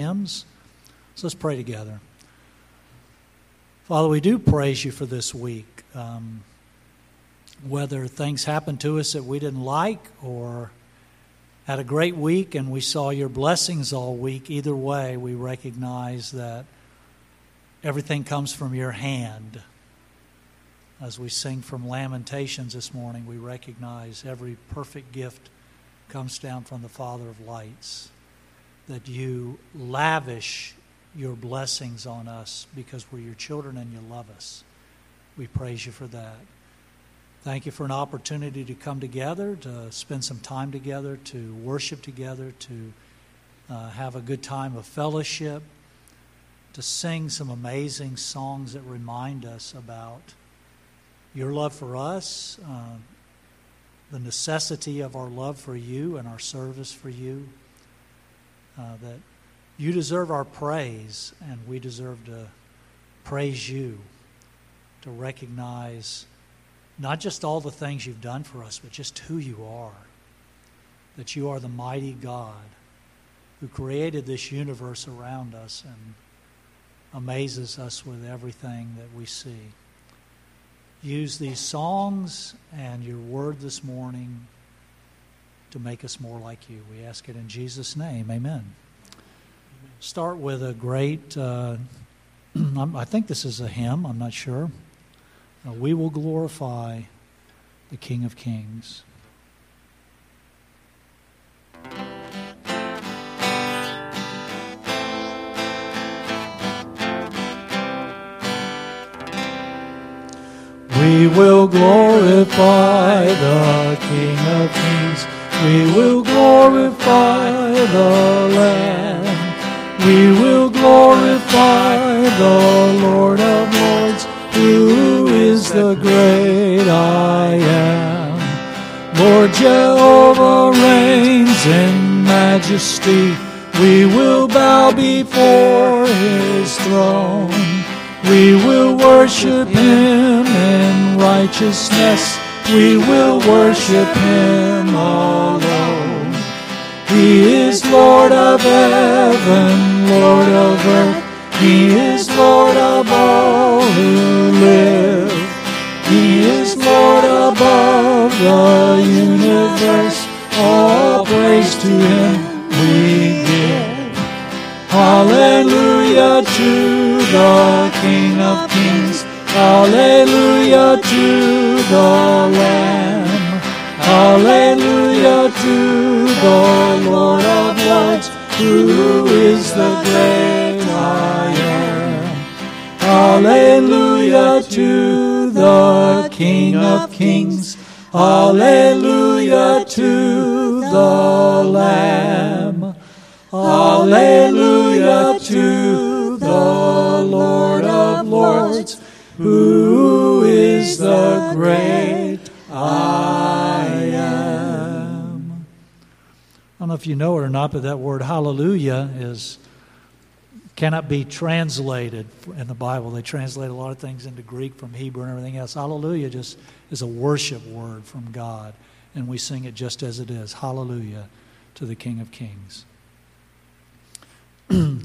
hymns. So let's pray together. Father, we do praise you for this week. Um, whether things happened to us that we didn't like or had a great week and we saw your blessings all week, either way, we recognize that everything comes from your hand. As we sing from Lamentations this morning, we recognize every perfect gift comes down from the Father of lights. That you lavish your blessings on us because we're your children and you love us. We praise you for that. Thank you for an opportunity to come together, to spend some time together, to worship together, to uh, have a good time of fellowship, to sing some amazing songs that remind us about your love for us, uh, the necessity of our love for you and our service for you, uh, that you deserve our praise and we deserve to praise you, to recognize not just all the things you've done for us, but just who you are. That you are the mighty God who created this universe around us and amazes us with everything that we see use these songs and your word this morning to make us more like you. We ask it in Jesus' name. Amen. Start with a great, uh, I think this is a hymn, I'm not sure. Uh, we will glorify the King of Kings. We will glorify the King of Kings. We will glorify the Lamb. We will glorify the Lord of Lords, who is the great I am. Lord Jehovah reigns in majesty. We will bow before his throne. We will worship him in righteousness. We will worship him alone. He is Lord of heaven, Lord of earth. He is Lord of all who live. He is Lord above the universe. All praise to him we give. Hallelujah to the King of Kings. Hallelujah to the Lamb. Hallelujah to the Lord of Lords, who is the great I am. Hallelujah to the King of Kings. Hallelujah to the Lamb. Hallelujah to the Lord of Lords, who is the great know if you know it or not, but that word hallelujah is cannot be translated in the Bible. They translate a lot of things into Greek from Hebrew and everything else. Hallelujah just is a worship word from God, and we sing it just as it is. Hallelujah to the King of Kings.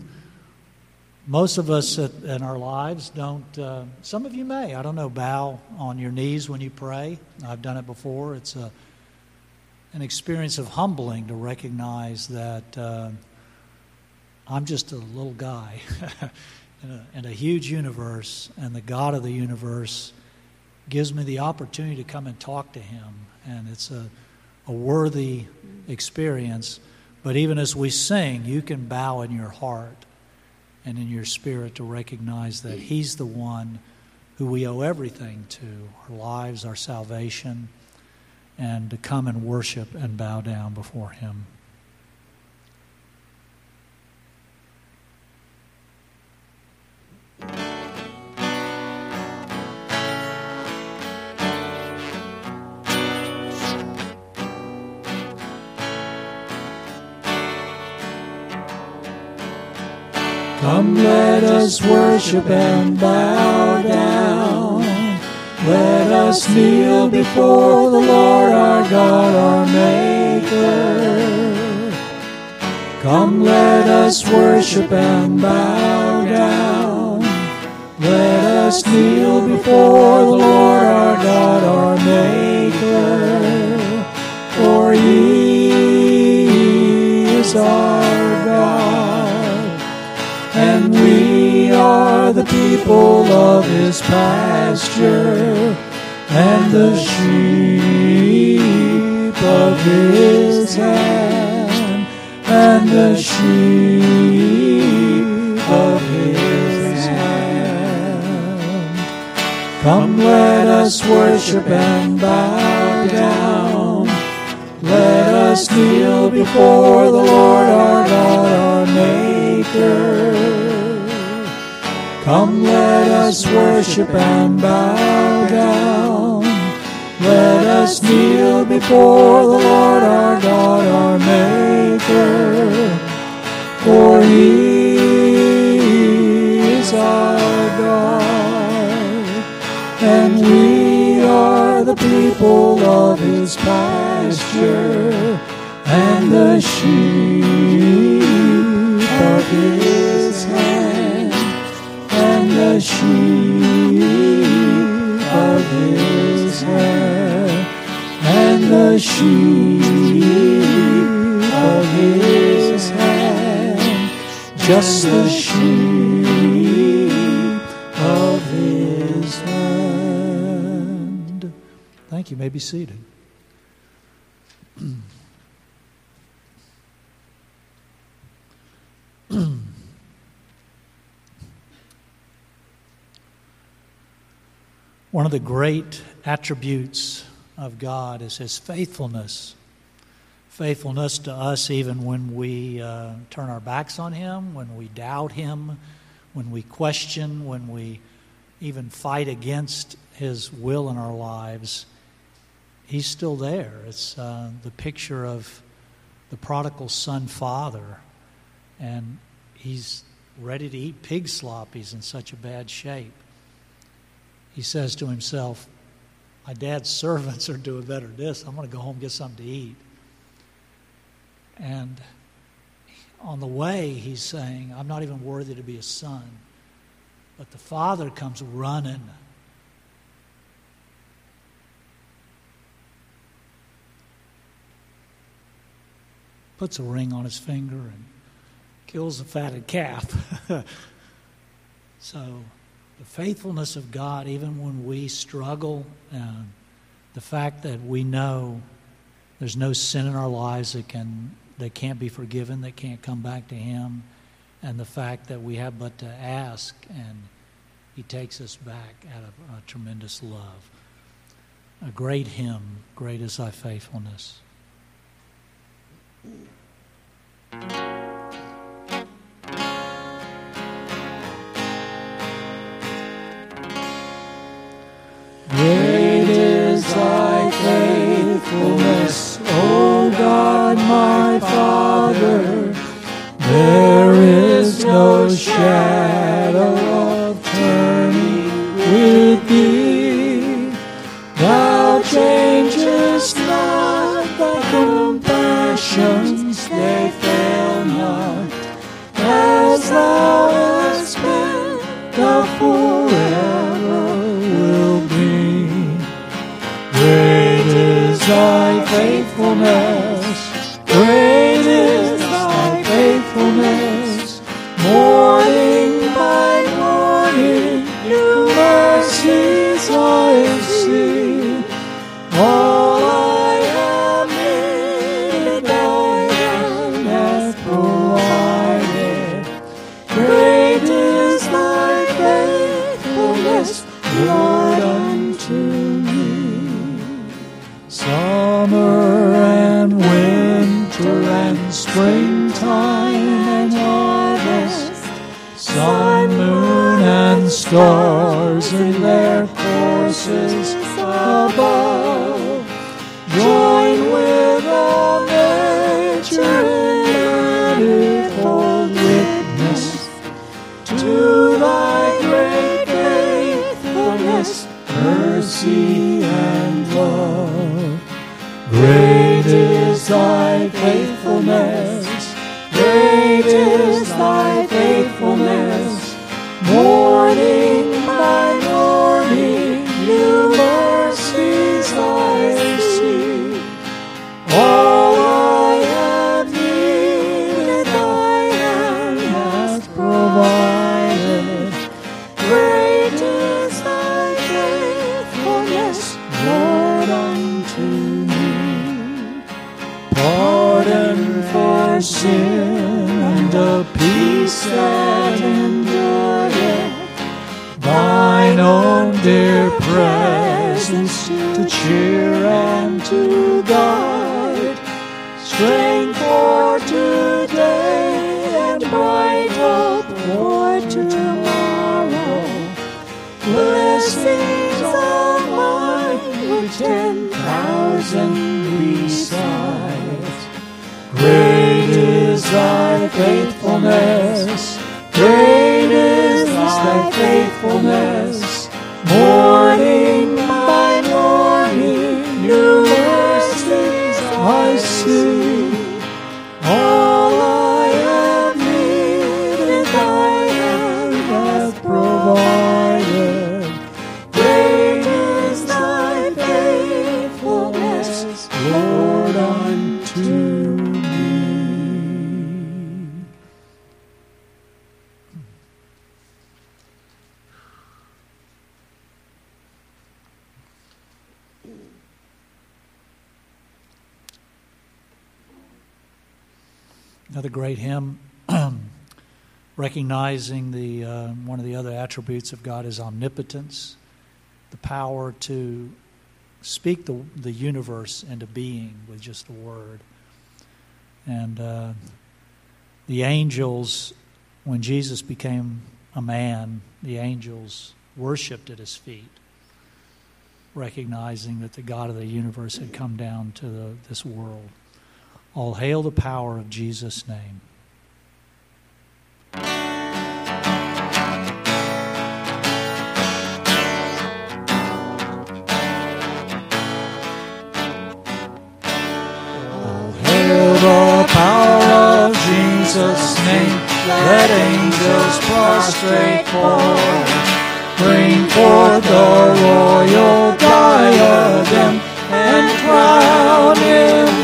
Most of us in our lives don't, uh, some of you may, I don't know, bow on your knees when you pray. I've done it before. It's a, an experience of humbling to recognize that uh, I'm just a little guy in, a, in a huge universe, and the God of the universe gives me the opportunity to come and talk to Him. And it's a, a worthy experience. But even as we sing, you can bow in your heart and in your spirit to recognize that He's the one who we owe everything to our lives, our salvation, and to come and worship and bow down before Him. Come, let us worship and bow down. Let us kneel before the Lord our God, our Maker. Come, let us worship and bow down. Let us kneel before the Lord our God, our Maker. For He is our God, and we are the people of His pasture and the sheep of His hand, and the sheep of His hand. Come, let us worship and bow down. Let us kneel before the Lord our God, our Maker. Come, let us worship and bow down. Let us kneel before the Lord our God, our Maker. For He is our God, and we are the people of His pasture, and the sheep of His sheep of his hand, and the sheep of his hand, just the sheep of his hand. Thank you. may be seated. One of the great attributes of God is His faithfulness. Faithfulness to us, even when we uh, turn our backs on Him, when we doubt Him, when we question, when we even fight against His will in our lives. He's still there. It's uh, the picture of the prodigal son father, and he's ready to eat pig slop. He's in such a bad shape he says to himself, My dad's servants are doing better than this. I'm going to go home and get something to eat. And on the way, he's saying, I'm not even worthy to be a son. But the father comes running. Puts a ring on his finger and kills the fatted calf. so the faithfulness of God, even when we struggle, and the fact that we know there's no sin in our lives that can that can't be forgiven, that can't come back to Him, and the fact that we have but to ask, and He takes us back out of a tremendous love. A great hymn, Great is Thy Faithfulness. Faithfulness, O God my Father. There is no shadow of turning with thee. Thou changest not thy compassions, faithfulness, Another great hymn, recognizing the uh, one of the other attributes of God is omnipotence, the power to speak the the universe into being with just a word. And uh, the angels, when Jesus became a man, the angels worshipped at his feet, recognizing that the God of the universe had come down to the, this world. All hail the power of Jesus' name. Hail the power of Jesus' name. Let angels prostrate fall. Bring forth the royal diadem and crown him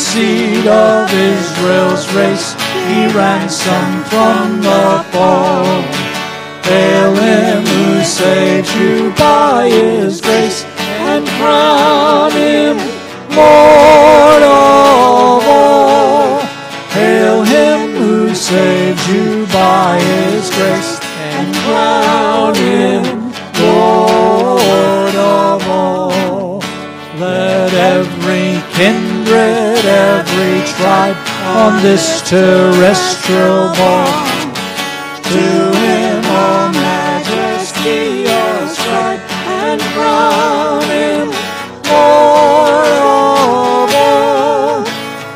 seed of Israel's race, he ransomed from the fall. Hail him who saved you by his grace, and crown him Lord of all. Hail him who saved you by his grace, kindred, every tribe on this terrestrial ball to him all majesty ascribe and crown him Lord of all.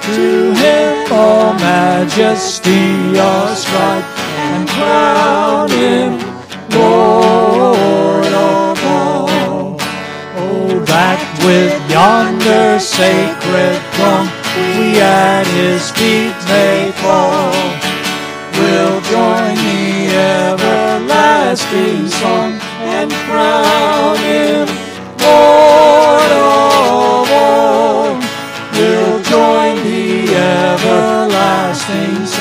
To him all majesty ascribe and crown with yonder sacred throng we at his feet may fall. We'll join the everlasting song and crown him Lord of all. We'll join the everlasting song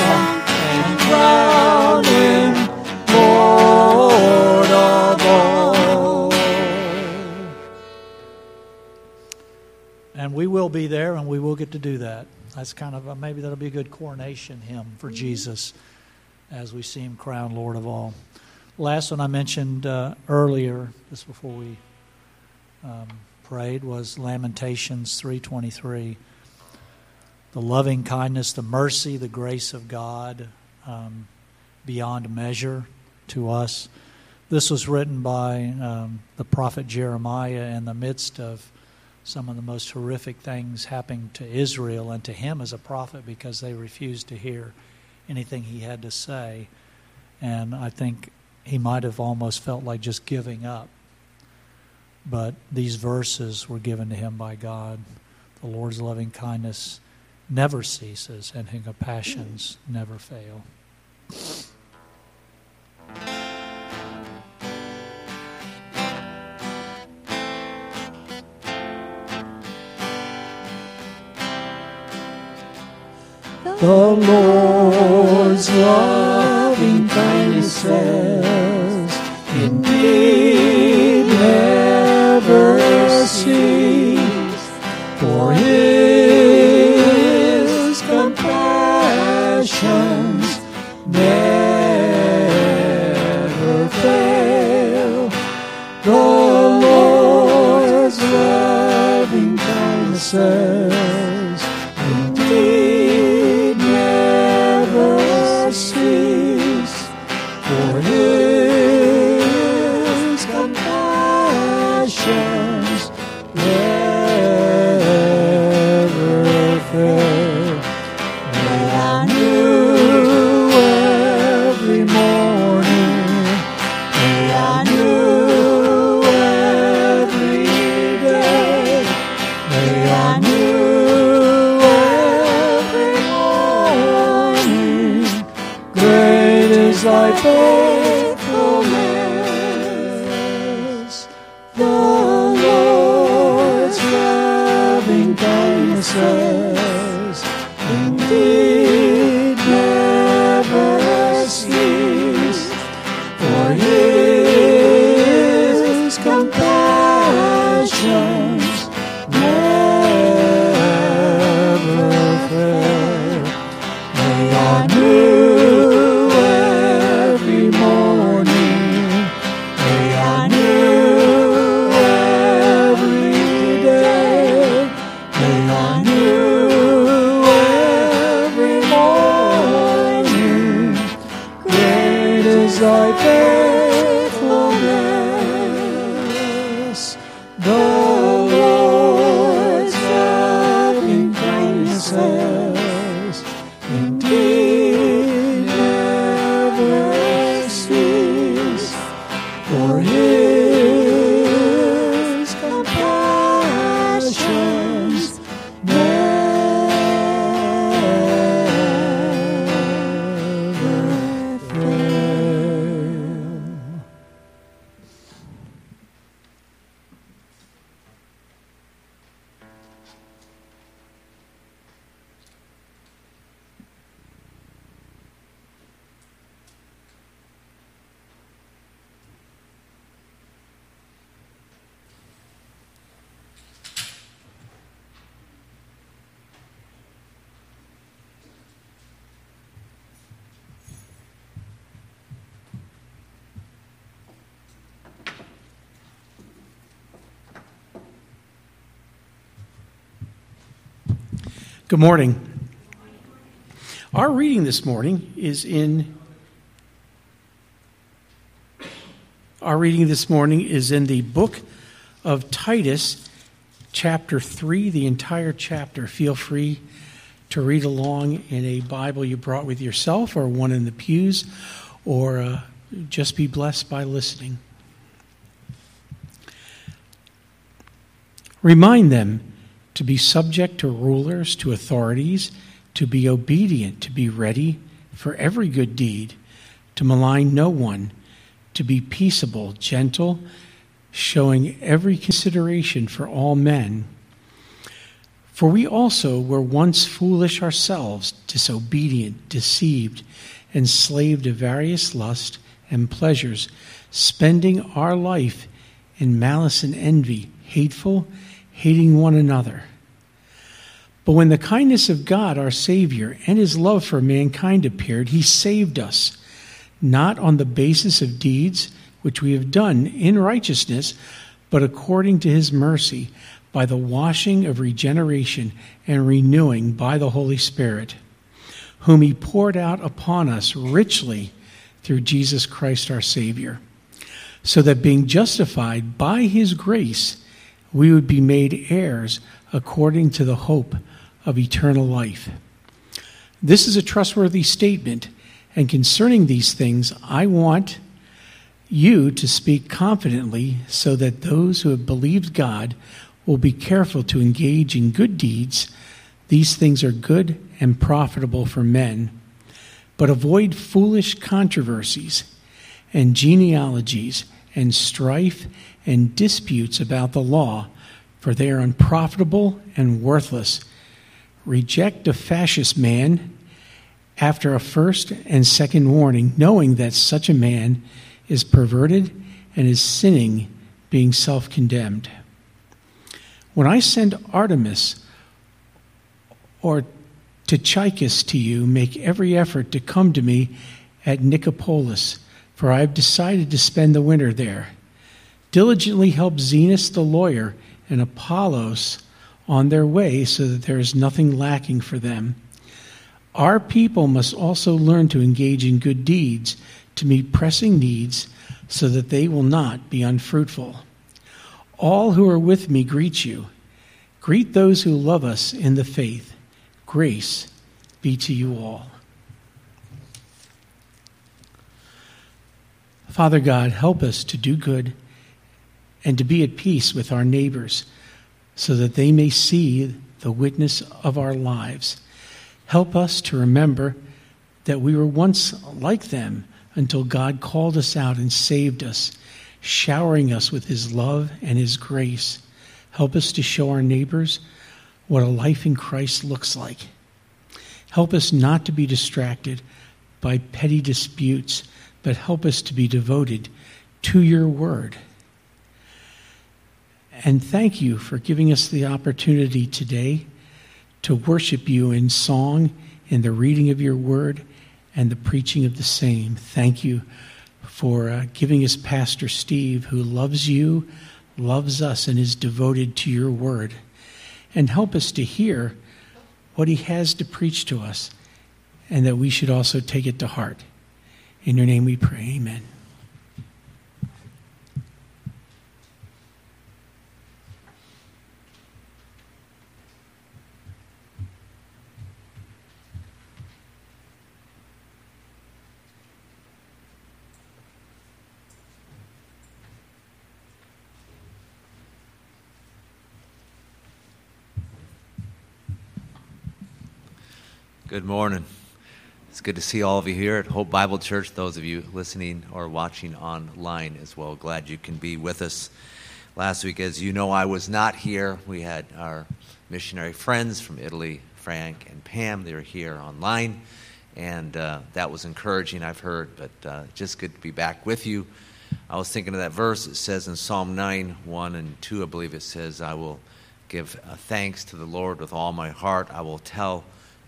And we will be there and we will get to do that. That's kind of a, maybe that'll be a good coronation hymn for Jesus as we see him crowned Lord of all. Last one I mentioned uh, earlier, just before we um, prayed, was Lamentations 3:23. The loving kindness, the mercy, the grace of God um, beyond measure to us. This was written by um, the prophet Jeremiah in the midst of some of the most horrific things happening to Israel and to him as a prophet because they refused to hear anything he had to say. And I think he might have almost felt like just giving up. But these verses were given to him by God. The Lord's loving kindness never ceases, and his compassions never fail. The Lord's loving kindness says, Great is Good morning. Our reading this morning is in Our reading this morning is in the book of Titus, chapter 3, the entire chapter. Feel free to read along in a Bible you brought with yourself or one in the pews, or uh, just be blessed by listening. Remind them to be subject to rulers, to authorities, to be obedient, to be ready for every good deed, to malign no one, to be peaceable, gentle, showing every consideration for all men. For we also were once foolish ourselves, disobedient, deceived, enslaved to various lusts and pleasures, spending our life in malice and envy, hateful, hating one another. But when the kindness of God, our Savior, and his love for mankind appeared, he saved us, not on the basis of deeds which we have done in righteousness, but according to his mercy, by the washing of regeneration and renewing by the Holy Spirit, whom he poured out upon us richly through Jesus Christ our Savior, so that being justified by his grace, we would be made heirs according to the hope of eternal life. This is a trustworthy statement, and concerning these things, I want you to speak confidently so that those who have believed God will be careful to engage in good deeds. These things are good and profitable for men. But avoid foolish controversies and genealogies and strife and disputes about the law, for they are unprofitable and worthless. Reject a fascist man after a first and second warning, knowing that such a man is perverted and is sinning, being self condemned. When I send Artemas or Tychicus to you, make every effort to come to me at Nicopolis, for I have decided to spend the winter there. Diligently help Zenas the lawyer and Apollos on their way so that there is nothing lacking for them. Our people must also learn to engage in good deeds to meet pressing needs so that they will not be unfruitful. All who are with me greet you. Greet those who love us in the faith. Grace be to you all. Father God, help us to do good and to be at peace with our neighbors so that they may see the witness of our lives. Help us to remember that we were once like them until God called us out and saved us, showering us with his love and his grace. Help us to show our neighbors what a life in Christ looks like. Help us not to be distracted by petty disputes, but help us to be devoted to your word. And thank you for giving us the opportunity today to worship you in song, in the reading of your word, and the preaching of the same. Thank you for uh, giving us Pastor Steve, who loves you, loves us, and is devoted to your word. And help us to hear what he has to preach to us, and that we should also take it to heart. In your name we pray. Amen. Good morning. It's good to see all of you here at Hope Bible Church, those of you listening or watching online as well. Glad you can be with us. Last week, as you know, I was not here. We had our missionary friends from Italy, Frank and Pam. They were here online, and uh, that was encouraging, I've heard, but uh, just good to be back with you. I was thinking of that verse. It says in Psalm 9, 1 and 2, I believe it says, I will give uh, thanks to the Lord with all my heart. I will tell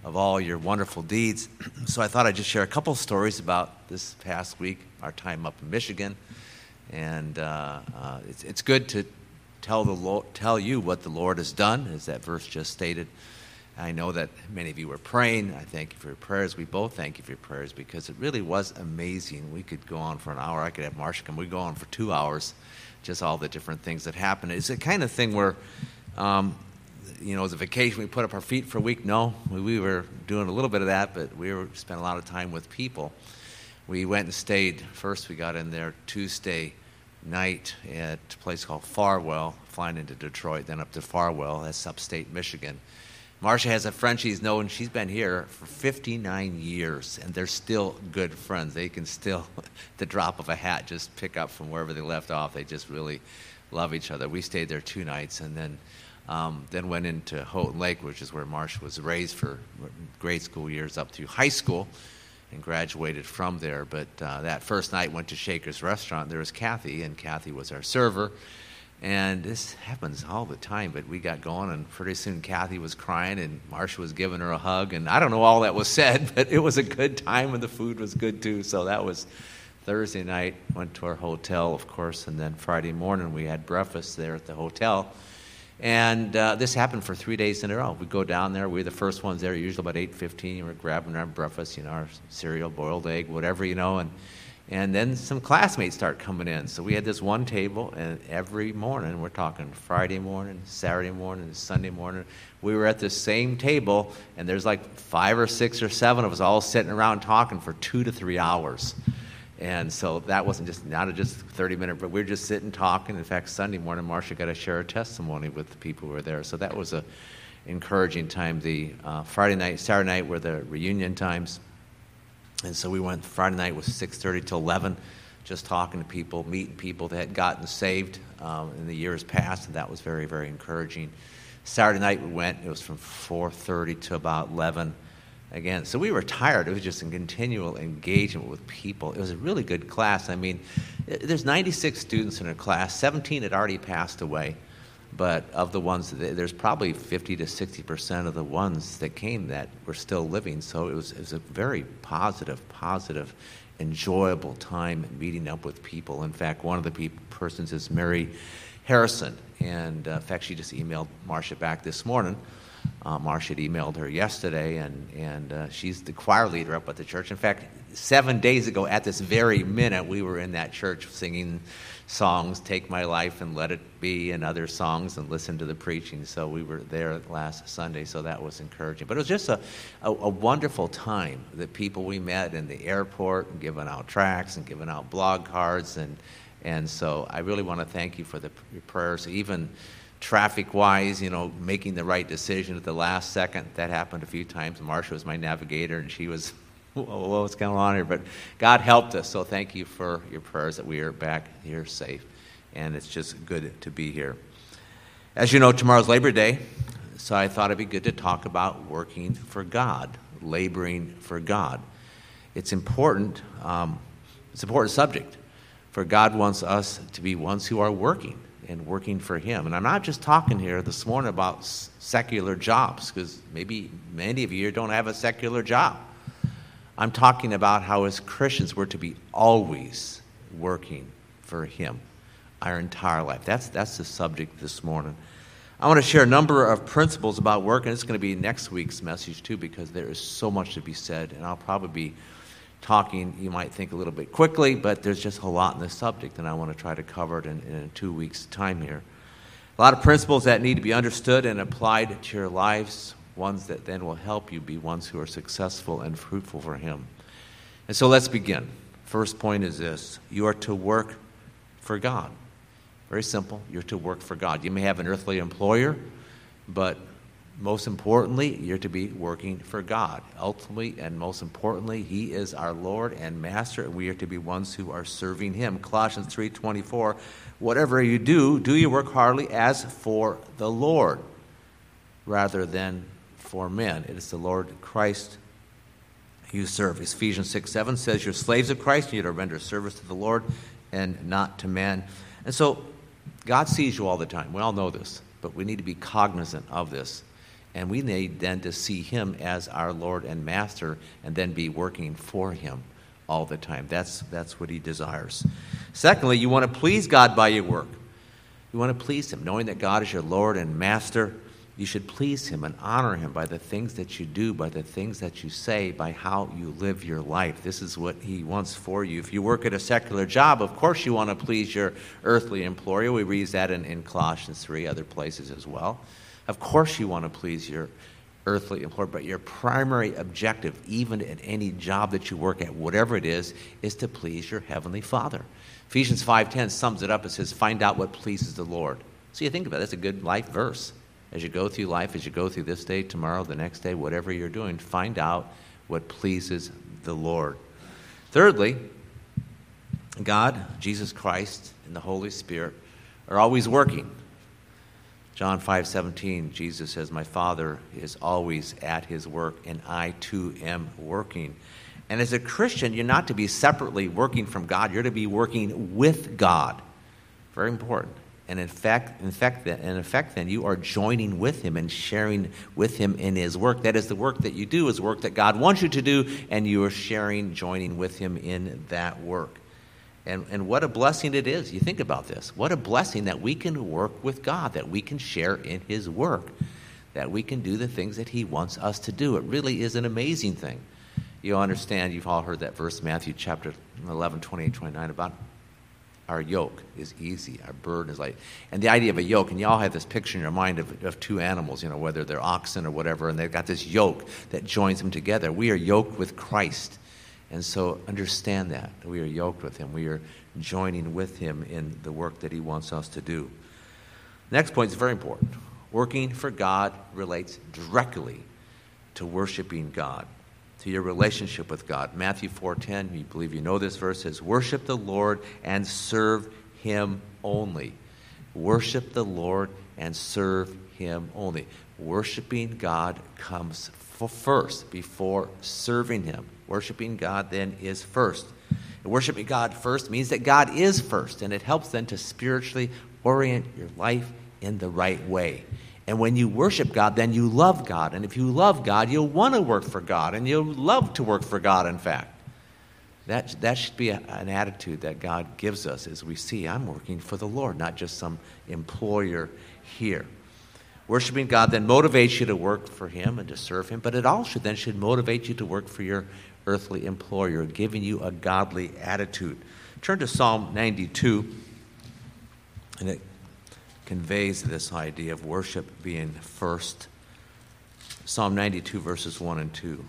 of all your wonderful deeds. So I thought I'd just share a couple stories about this past week, our time up in Michigan, and uh, uh, it's, it's good to tell the Lord, tell you what the Lord has done, as that verse just stated. I know that many of you were praying. I thank you for your prayers. We both thank you for your prayers because it really was amazing. We could go on for an hour. I could have Marcia come. We go on for two hours, just all the different things that happened. It's a kind of thing where um, you know, it was a vacation. We put up our feet for a week. No, we, we were doing a little bit of that, but we were spent a lot of time with people. We went and stayed. First, we got in there Tuesday night at a place called Farwell, flying into Detroit, then up to Farwell. That's upstate Michigan. Marcia has a friend she's known. She's been here for 59 years, and they're still good friends. They can still, the drop of a hat, just pick up from wherever they left off. They just really love each other. We stayed there two nights, and then um, then went into Houghton Lake, which is where Marsh was raised for grade school years up through high school and graduated from there. But uh, that first night went to Shaker's Restaurant. There was Kathy, and Kathy was our server. And this happens all the time, but we got going, and pretty soon Kathy was crying, and Marcia was giving her a hug. And I don't know all that was said, but it was a good time, and the food was good too. So that was Thursday night. Went to our hotel, of course, and then Friday morning we had breakfast there at the hotel and uh, this happened for three days in a row. We go down there. We're the first ones there. Usually about eight fifteen. We're grabbing our breakfast, you know, our cereal, boiled egg, whatever, you know. And And then some classmates start coming in. So we had this one table, and every morning, we're talking Friday morning, Saturday morning, Sunday morning, we were at the same table, and there's like five or six or seven of us all sitting around talking for two to three hours. And so that wasn't just not just 30 minute, but we were just sitting talking. In fact, Sunday morning, Marcia got to share a testimony with the people who were there. So that was a encouraging time. The uh, Friday night, Saturday night were the reunion times. And so we went Friday night was 6:30 to 11, just talking to people, meeting people that had gotten saved um, in the years past, and that was very, very encouraging. Saturday night we went. It was from 4:30 to about 11. Again, so we were tired. It was just a continual engagement with people. It was a really good class. I mean, there's 96 students in a class. 17 had already passed away, but of the ones, there's probably 50 to 60 percent of the ones that came that were still living. So it was, it was a very positive, positive, enjoyable time meeting up with people. In fact, one of the pe- persons is Mary Harrison, and uh, in fact, she just emailed Marcia back this morning. Uh, had emailed her yesterday, and, and uh, she's the choir leader up at the church. In fact, seven days ago, at this very minute, we were in that church singing songs, Take My Life and Let It Be, and other songs, and listen to the preaching. So we were there last Sunday, so that was encouraging. But it was just a, a, a wonderful time. The people we met in the airport, and giving out tracts and giving out blog cards. And, and so I really want to thank you for the prayers, even traffic wise, you know, making the right decision at the last second. That happened a few times. Marcia was my navigator, and she was, what's going on here? But God helped us, so thank you for your prayers that we are back here safe. And it's just good to be here. As you know, tomorrow's Labor Day, so I thought it'd be good to talk about working for God, laboring for God. It's important. Um, it's an important subject, for God wants us to be ones who are working and working for Him. And I'm not just talking here this morning about secular jobs, because maybe many of you don't have a secular job. I'm talking about how, as Christians, we're to be always working for Him our entire life. That's, that's the subject this morning. I want to share a number of principles about work, and it's going to be next week's message too, because there is so much to be said, and I'll probably be talking, you might think a little bit quickly, but there's just a lot in this subject, and I want to try to cover it in, in two weeks' time here. A lot of principles that need to be understood and applied to your lives, ones that then will help you be ones who are successful and fruitful for Him. And so let's begin. First point is this you are to work for God. Very simple. You're to work for God. You may have an earthly employer, but most importantly, you're to be working for God. Ultimately and most importantly, He is our Lord and Master, and we are to be ones who are serving Him. Colossians 3:24, whatever you do, do you work heartily as for the Lord, rather than for men. It is the Lord Christ you serve. Ephesians 6 7 says, You're slaves of Christ, and you're to render service to the Lord and not to man. And so God sees you all the time. We all know this, but we need to be cognizant of this. And we need then to see Him as our Lord and Master and then be working for Him all the time. That's, that's what He desires. Secondly, you want to please God by your work. You want to please Him, knowing that God is your Lord and Master. You should please Him and honor Him by the things that you do, by the things that you say, by how you live your life. This is what He wants for you. If you work at a secular job, of course you want to please your earthly employer. We read that in, in Colossians 3, other places as well. Of course, you want to please your earthly employer, but your primary objective, even at any job that you work at, whatever it is, is to please your heavenly Father. Ephesians 5:10 sums it up. It says, "Find out what pleases the Lord." So you think about it, that's a good life verse. As you go through life, as you go through this day, tomorrow, the next day, whatever you're doing, find out what pleases the Lord. Thirdly, God, Jesus Christ, and the Holy Spirit are always working. John 5 17, Jesus says, My Father is always at his work, and I too am working. And as a Christian, you're not to be separately working from God, you're to be working with God. Very important. And in fact, in fact, then, in effect, then you are joining with Him and sharing with Him in His work. That is the work that you do is work that God wants you to do, and you are sharing, joining with Him in that work. And, and what a blessing it is. You think about this. What a blessing that we can work with God, that we can share in His work, that we can do the things that He wants us to do. It really is an amazing thing. you understand, you've all heard that verse, Matthew chapter 11, 28, 29, about our yoke is easy, our burden is light. And the idea of a yoke, and you all have this picture in your mind of, of two animals, you know, whether they're oxen or whatever, and they've got this yoke that joins them together. We are yoked with Christ. And so understand that. We are yoked with Him. We are joining with Him in the work that He wants us to do. Next point is very important. Working for God relates directly to worshiping God to your relationship with God. Matthew 4:10, you believe you know this verse says, "Worship the Lord and serve him only." Worship the Lord and serve him only. Worshiping God comes first before serving him. Worshiping God then is first. And worshiping God first means that God is first, and it helps then to spiritually orient your life in the right way. And when you worship God, then you love God. And if you love God, you'll want to work for God, and you'll love to work for God, in fact. That, that should be a, an attitude that God gives us as we see, I'm working for the Lord, not just some employer here. Worshiping God then motivates you to work for Him and to serve Him, but it also then should motivate you to work for your earthly employer, giving you a godly attitude. Turn to Psalm 92, and it conveys this idea of worship being first. Psalm 92, verses 1 and 2.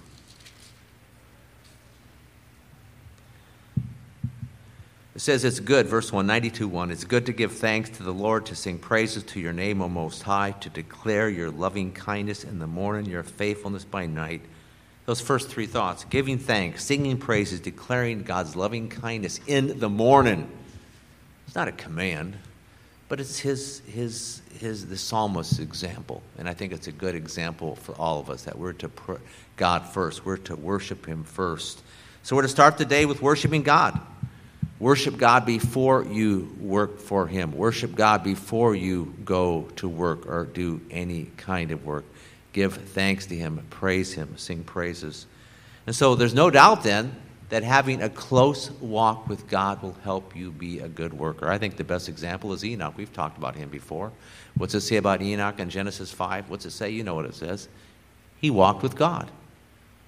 It says it's good, verse 1, 92 1. It's good to give thanks to the Lord, to sing praises to your name, O Most High, to declare your loving kindness in the morning, your faithfulness by night. Those first three thoughts giving thanks, singing praises, declaring God's loving kindness in the morning. It's not a command, but it's his, his, his, the psalmist's example. And I think it's a good example for all of us that we're to put God first, we're to worship him first. So we're to start the day with worshiping God. Worship God before you work for Him. Worship God before you go to work or do any kind of work. Give thanks to Him, praise Him, sing praises. And so there's no doubt then that having a close walk with God will help you be a good worker. I think the best example is Enoch. We've talked about him before. What's it say about Enoch in Genesis 5? What's it say? You know what it says. He walked with God.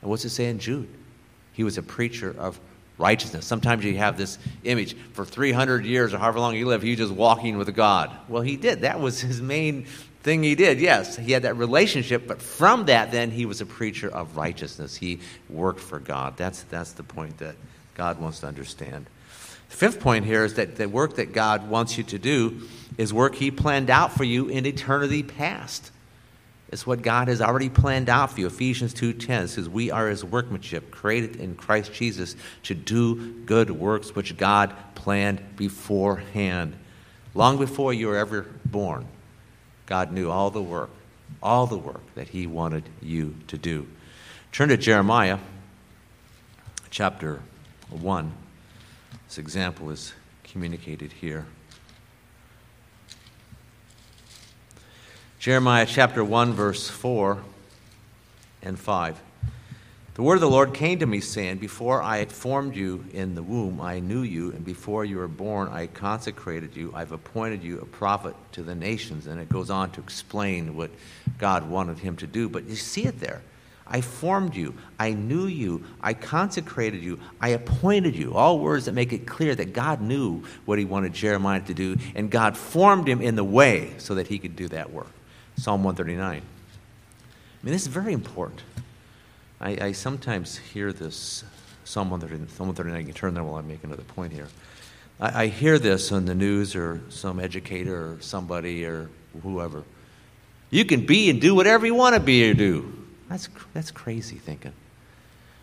And what's it say in Jude? He was a preacher of righteousness. Sometimes you have this image for 300 years or however long he lived, he was just walking with God. Well, he did. That was his main thing he did. Yes, he had that relationship, but from that, then he was a preacher of righteousness. He worked for God. That's, that's the point that God wants to understand. The fifth point here is that the work that God wants you to do is work he planned out for you in eternity past. It's what God has already planned out for you. Ephesians 2:10 says, "We are his workmanship, created in Christ Jesus to do good works which God planned beforehand, long before you were ever born." God knew all the work, all the work that he wanted you to do. Turn to Jeremiah chapter 1. This example is communicated here. Jeremiah chapter 1, verse 4 and 5. The word of the Lord came to me, saying, Before I formed you in the womb, I knew you, and before you were born, I consecrated you. I've appointed you a prophet to the nations. And it goes on to explain what God wanted him to do. But you see it there. I formed you. I knew you. I consecrated you. I appointed you. All words that make it clear that God knew what he wanted Jeremiah to do, and God formed him in the way so that he could do that work. Psalm 139. I mean, this is very important. I, I sometimes hear this, 139, Psalm 139, you can turn there while I make another point here. I, I hear this on the news or some educator or somebody or whoever. You can be and do whatever you want to be or do. That's, that's crazy thinking.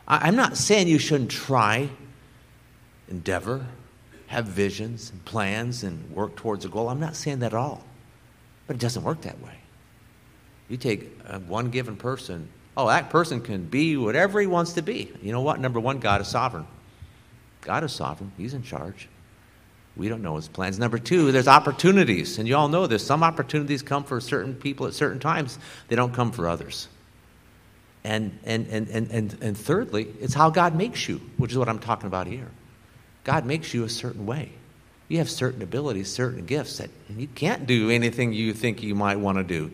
I, I'm not saying you shouldn't try, endeavor, have visions and plans and work towards a goal. I'm not saying that at all. But it doesn't work that way. You take uh, one given person, oh, that person can be whatever he wants to be. You know what? Number one, God is sovereign. God is sovereign, He's in charge. We don't know his plans. Number two, there's opportunities. And you all know this. Some opportunities come for certain people at certain times, they don't come for others. And, and, and, and, and, and thirdly, it's how God makes you, which is what I'm talking about here. God makes you a certain way. You have certain abilities, certain gifts that you can't do anything you think you might want to do.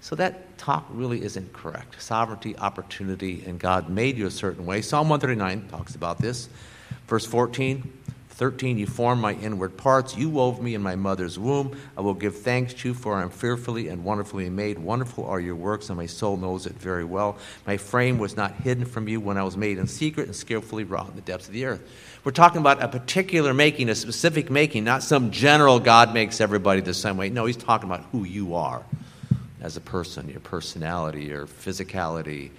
So that talk really isn't correct. Sovereignty, opportunity, and God made you a certain way. Psalm 139 talks about this. Verse 14, 13, you formed my inward parts. You wove me in my mother's womb. I will give thanks to you, for I am fearfully and wonderfully made. Wonderful are your works, and my soul knows it very well. My frame was not hidden from you when I was made in secret and skillfully wrought in the depths of the earth. We're talking about a particular making, a specific making, not some general God makes everybody the same way. No, he's talking about who you are as a person, your personality, your physicality,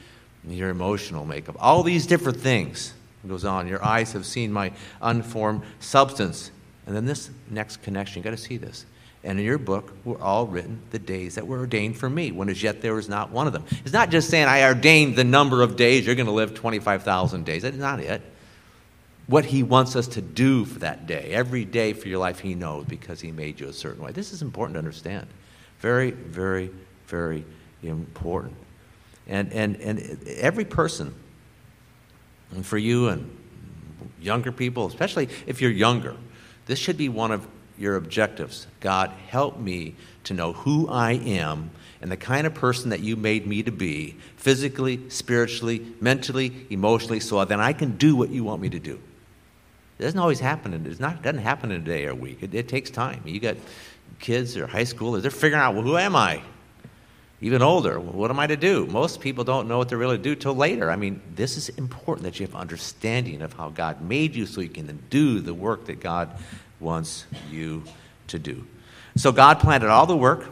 your emotional makeup, all these different things. It goes on. Your eyes have seen my unformed substance. And then this next connection, you got to see this. And in your book were all written the days that were ordained for me, when as yet there was not one of them. It's not just saying, I ordained the number of days, you're going to live 25,000 days. That's not it. What he wants us to do for that day, every day for your life, he knows because he made you a certain way. This is important to understand. Very, very, very important. And, and, and every person, and for you and younger people, especially if you're younger, this should be one of your objectives. God, help me to know who I am and the kind of person that you made me to be, physically, spiritually, mentally, emotionally, so then I can do what you want me to do. It doesn't always happen. It doesn't happen in a day or a week. It, it takes time. You got kids or high schoolers, they're figuring out, well, who am I? Even older, what am I to do? Most people don't know what to really do till later. I mean, this is important that you have understanding of how God made you so you can do the work that God wants you to do. So God planted all the work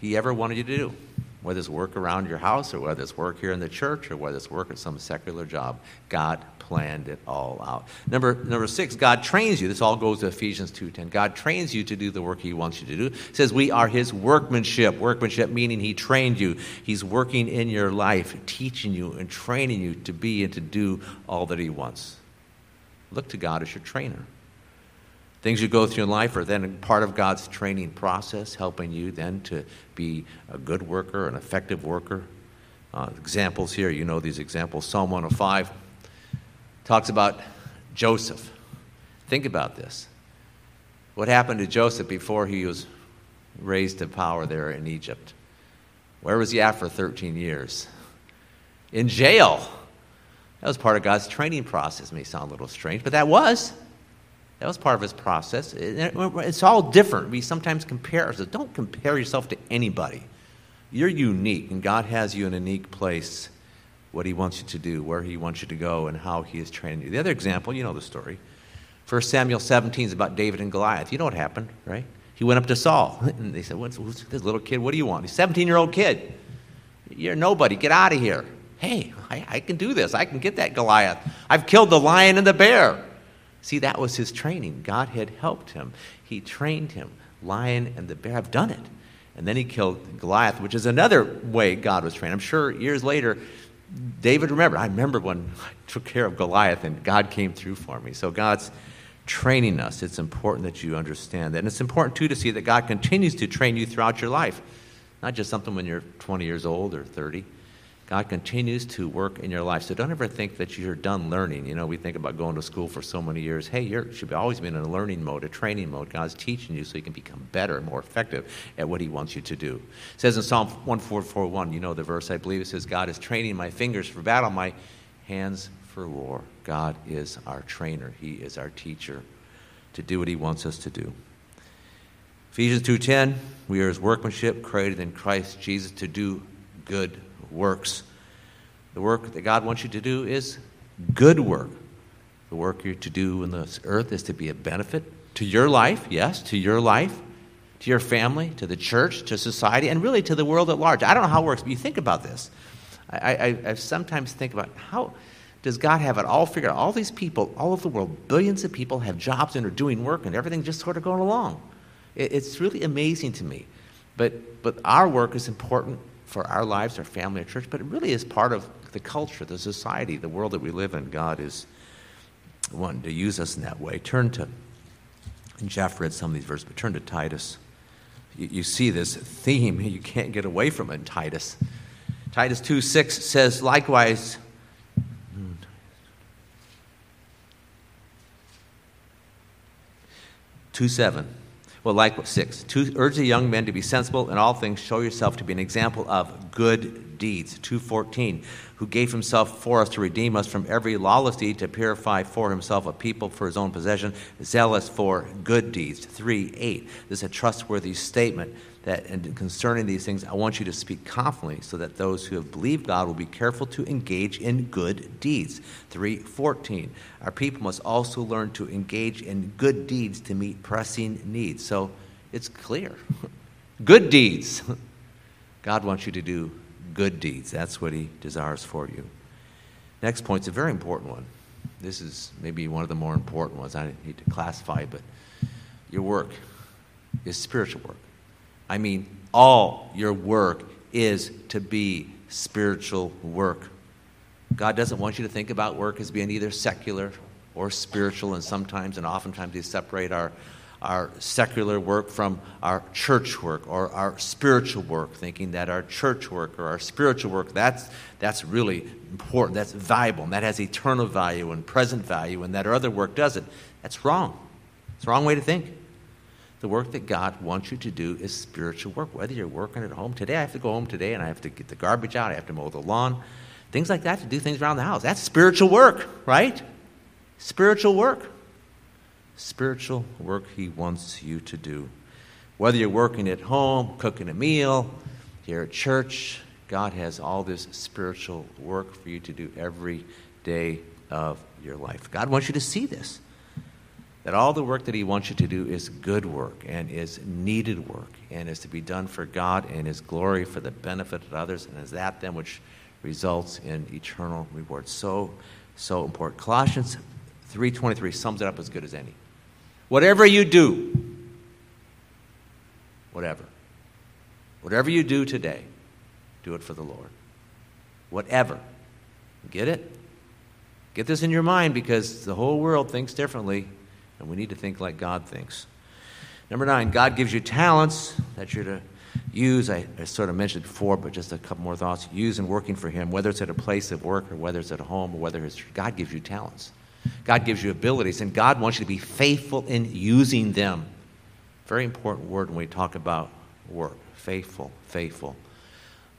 He ever wanted you to do, whether it's work around your house or whether it's work here in the church or whether it's work at some secular job. God planned it all out. Number, number six, God trains you. This all goes to Ephesians 2.10. God trains you to do the work he wants you to do. It says we are his workmanship. Workmanship meaning he trained you. He's working in your life, teaching you and training you to be and to do all that he wants. Look to God as your trainer. Things you go through in life are then part of God's training process, helping you then to be a good worker, an effective worker. Uh, examples here, you know these examples. Psalm 105 talks about Joseph. Think about this. What happened to Joseph before he was raised to power there in Egypt? Where was he at for 13 years? In jail. That was part of God's training process. It may sound a little strange, but that was. That was part of his process. It's all different. We sometimes compare ourselves. Don't compare yourself to anybody. You're unique, and God has you in a unique place what he wants you to do, where he wants you to go, and how he is training you. The other example, you know the story. 1 Samuel 17 is about David and Goliath. You know what happened, right? He went up to Saul, and they said, What's this little kid? What do you want? He's a 17 year old kid. You're nobody. Get out of here. Hey, I, I can do this. I can get that Goliath. I've killed the lion and the bear. See, that was his training. God had helped him. He trained him. Lion and the bear. I've done it. And then he killed Goliath, which is another way God was trained. I'm sure years later, David remembered. I remember when I took care of Goliath and God came through for me. So God's training us. It's important that you understand that. And it's important, too, to see that God continues to train you throughout your life, not just something when you're 20 years old or 30. God continues to work in your life. So don't ever think that you're done learning. You know, we think about going to school for so many years. Hey, you should always be in a learning mode, a training mode. God's teaching you so you can become better and more effective at what He wants you to do. It says in Psalm 1441, you know the verse, I believe, it says, God is training my fingers for battle, my hands for war. God is our trainer. He is our teacher to do what He wants us to do. Ephesians 2.10, we are His workmanship, created in Christ Jesus to do good works. The work that God wants you to do is good work. The work you're to do in this earth is to be a benefit to your life, yes, to your life, to your family, to the church, to society, and really to the world at large. I don't know how it works, but you think about this. I, I, I sometimes think about how does God have it all figured out? All these people, all over the world, billions of people have jobs and are doing work, and everything's just sort of going along. It, it's really amazing to me. But, but our work is important for our lives, our family, our church, but it really is part of the culture, the society, the world that we live in. God is wanting to use us in that way. Turn to, and Jeff read some of these verses, but turn to Titus. You, you see this theme, you can't get away from it in Titus. Titus 2 6 says, likewise, Two seven. Well, like six, to urge the young men to be sensible in all things, show yourself to be an example of good deeds. 214, who gave himself for us to redeem us from every lawless deed, to purify for himself a people for his own possession, zealous for good deeds. 3 8, this is a trustworthy statement that and concerning these things, I want you to speak confidently so that those who have believed God will be careful to engage in good deeds. 314. Our people must also learn to engage in good deeds to meet pressing needs. So it's clear. good deeds. God wants you to do good deeds. That's what He desires for you. Next point is a very important one. This is maybe one of the more important ones. I need to classify, but your work is spiritual work. I mean, all your work is to be spiritual work. God doesn't want you to think about work as being either secular or spiritual, and sometimes and oftentimes we separate our, our secular work from our church work or our spiritual work, thinking that our church work or our spiritual work, that's, that's really important, that's valuable, and that has eternal value and present value, and that our other work doesn't. That's wrong. It's the wrong way to think. The work that God wants you to do is spiritual work. Whether you're working at home today, I have to go home today and I have to get the garbage out, I have to mow the lawn, things like that to do things around the house. That's spiritual work, right? Spiritual work. Spiritual work He wants you to do. Whether you're working at home, cooking a meal, here at church, God has all this spiritual work for you to do every day of your life. God wants you to see this that all the work that he wants you to do is good work and is needed work and is to be done for God and his glory for the benefit of others and is that then which results in eternal reward. So so important. Colossians 3:23 sums it up as good as any. Whatever you do, whatever. Whatever you do today, do it for the Lord. Whatever. Get it? Get this in your mind because the whole world thinks differently and we need to think like God thinks. Number nine, God gives you talents that you're to use. I, I, sort of mentioned before, but just a couple more thoughts. Use in working for Him, whether it's at a place of work or whether it's at home or whether it's God gives you talents. God gives you abilities, and God wants you to be faithful in using them. Very important word when we talk about work. Faithful, faithful.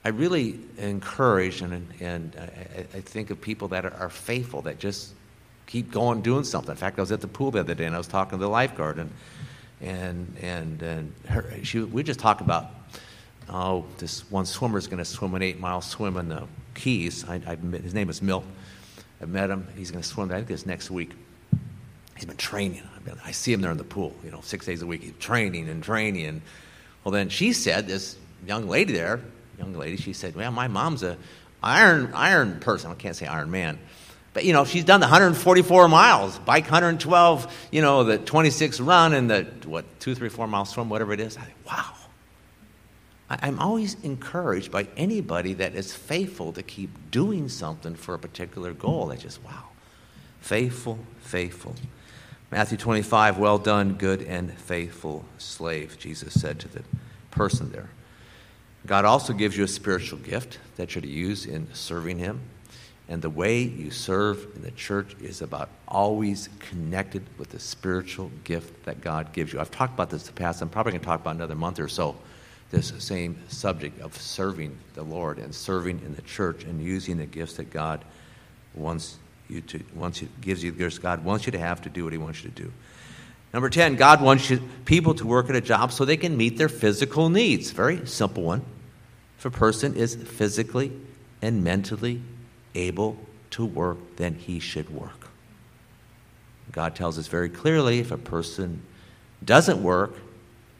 I really encourage and, and uh, I, I think of people that are, are faithful, that just keep going doing something. In fact, I was at the pool the other day and I was talking to the lifeguard and and and and her, she, we just talked about oh this one swimmer is going to swim an eight mile swim in the Keys. I, I, his name is Milt. I met him. He's going to swim. I think it's next week. He's been training. I see him there in the pool. You know, six days a week. He's training and training. And well, then she said this young lady there, young lady. She said, "Well, my mom's a iron iron person. I can't say Iron Man." But, you know, she's done the 144 miles, bike 112, you know, the 26 run and the, what, two, three, four mile swim, whatever it is. I think, wow. I'm always encouraged by anybody that is faithful to keep doing something for a particular goal. That's just, wow. Faithful, faithful. Matthew 25, well done, good and faithful slave, Jesus said to the person there. God also gives you a spiritual gift that you're to use in serving Him. And the way you serve in the church is about always connected with the spiritual gift that God gives you. I've talked about this in the past. I'm probably going to talk about another month or so this same subject of serving the Lord and serving in the church and using the gifts that God wants you to, wants you, gives you the gifts God wants you to have to do what He wants you to do. Number 10, God wants you, people to work at a job so they can meet their physical needs. Very simple one. If a person is physically and mentally able to work, then he should work. God tells us very clearly if a person doesn't work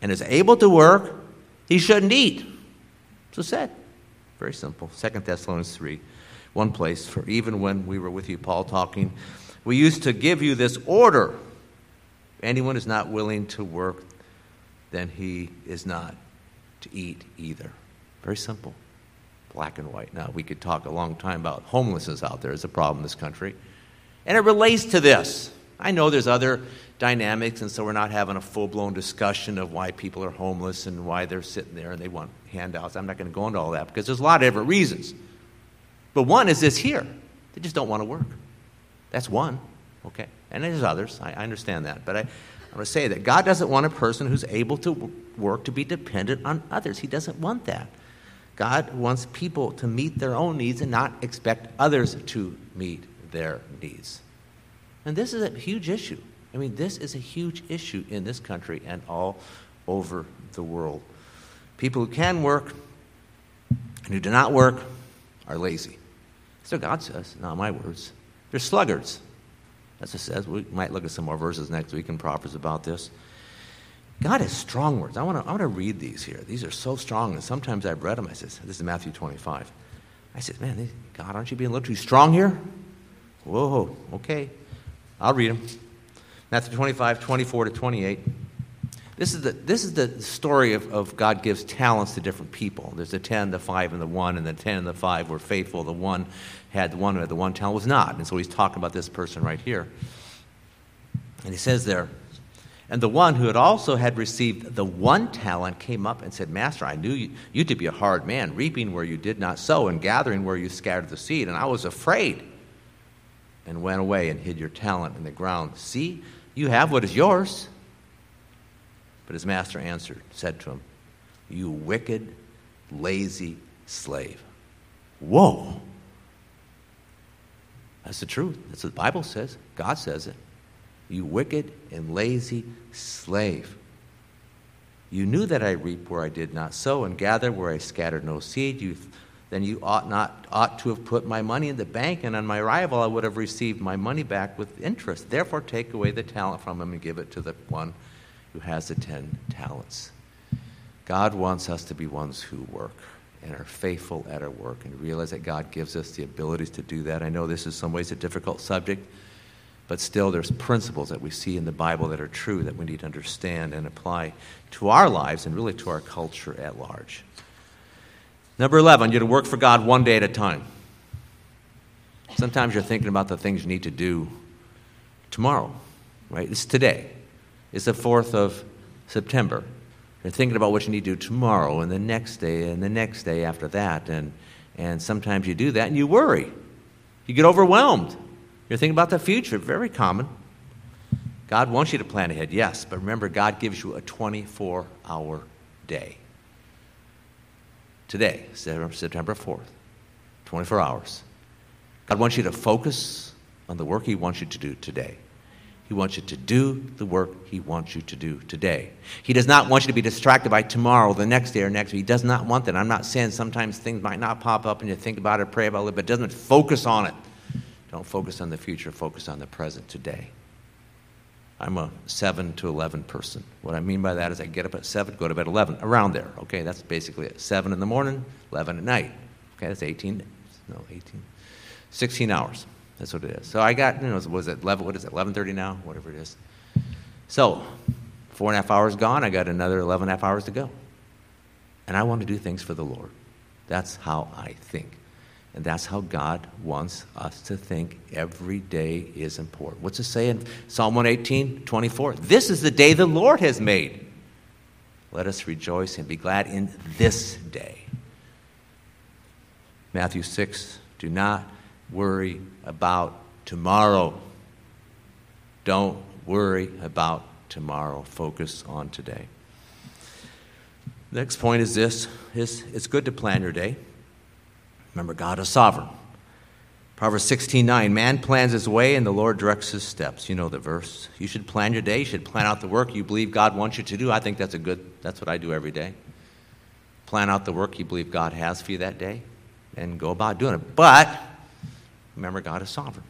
and is able to work, he shouldn't eat. So said. Very simple. Second Thessalonians 3, one place. For even when we were with you, Paul, talking, we used to give you this order. If anyone is not willing to work, then he is not to eat either. Very simple black and white. Now, we could talk a long time about homelessness out there as a problem in this country. And it relates to this. I know there's other dynamics, and so we're not having a full blown discussion of why people are homeless and why they're sitting there and they want handouts. I'm not going to go into all that because there's a lot of different reasons. But one is this here they just don't want to work. That's one, okay? And there's others. I, I understand that. But I, I'm going to say that God doesn't want a person who's able to work to be dependent on others. He doesn't want that. God wants people to meet their own needs and not expect others to meet their needs. And this is a huge issue. I mean, this is a huge issue in this country and all over the world. People who can work and who do not work are lazy. So God says, not my words. They're sluggards. That's what it says. We might look at some more verses next week in Proverbs about this. God has strong words. I want to I wanna read these here. These are so strong, and sometimes I've read them. I says, this is Matthew 25. I said, man, God, aren't you being a little too strong here? Whoa, okay. I'll read them. Matthew 25, 24 to 28. This is the, this is the story of, of God gives talents to different people. There's the 10, the 5, and the 1, and the 10 and the 5 were faithful. The 1 had the 1 who had the 1 talent was not. And so he's talking about this person right here. And he says there, and the one who had also had received the one talent came up and said, Master, I knew you, you to be a hard man, reaping where you did not sow and gathering where you scattered the seed. And I was afraid and went away and hid your talent in the ground. See, you have what is yours. But his master answered, said to him, You wicked, lazy slave. Whoa. That's the truth. That's what the Bible says. God says it. You wicked and lazy slave. You knew that I reap where I did not sow and gather where I scattered no seed. You, then you ought not ought to have put my money in the bank, and on my arrival I would have received my money back with interest. Therefore, take away the talent from him and give it to the one who has the ten talents. God wants us to be ones who work and are faithful at our work and realize that God gives us the abilities to do that. I know this is some ways a difficult subject, but still there's principles that we see in the Bible that are true that we need to understand and apply to our lives and really to our culture at large. Number 11, you're to work for God one day at a time. Sometimes you're thinking about the things you need to do tomorrow, right? It's today. It's the 4th of September. You're thinking about what you need to do tomorrow and the next day and the next day after that. And, and sometimes you do that and you worry. You get overwhelmed. You're thinking about the future. Very common. God wants you to plan ahead, yes, but remember, God gives you a 24 hour day. Today, September 4th, 24 hours. God wants you to focus on the work He wants you to do today. He wants you to do the work He wants you to do today. He does not want you to be distracted by tomorrow, the next day, or next week. He does not want that. I'm not saying sometimes things might not pop up and you think about it, pray about it, but doesn't focus on it. Don't focus on the future, focus on the present today. I'm a 7 to 11 person. What I mean by that is I get up at 7, go to bed at 11, around there. Okay, that's basically it. 7 in the morning, 11 at night. Okay, that's 18, no, 18, 16 hours. That's what it is. So I got, you know, was it 11, what is it, 11.30 now? Whatever it is. So, four and a half hours gone, I got another 11 and a half hours to go. And I want to do things for the Lord. That's how I think. And that's how God wants us to think every day is important. What's it say in Psalm 118, 24? This is the day the Lord has made. Let us rejoice and be glad in this day. Matthew 6, do not worry about tomorrow. Don't worry about tomorrow. Focus on today. Next point is this is it's good to plan your day. Remember, God is sovereign. Proverbs 16:9, man plans his way and the Lord directs his steps. You know the verse. You should plan your day, you should plan out the work you believe God wants you to do. I think that's a good that's what I do every day. Plan out the work you believe God has for you that day and go about doing it. But remember God is sovereign.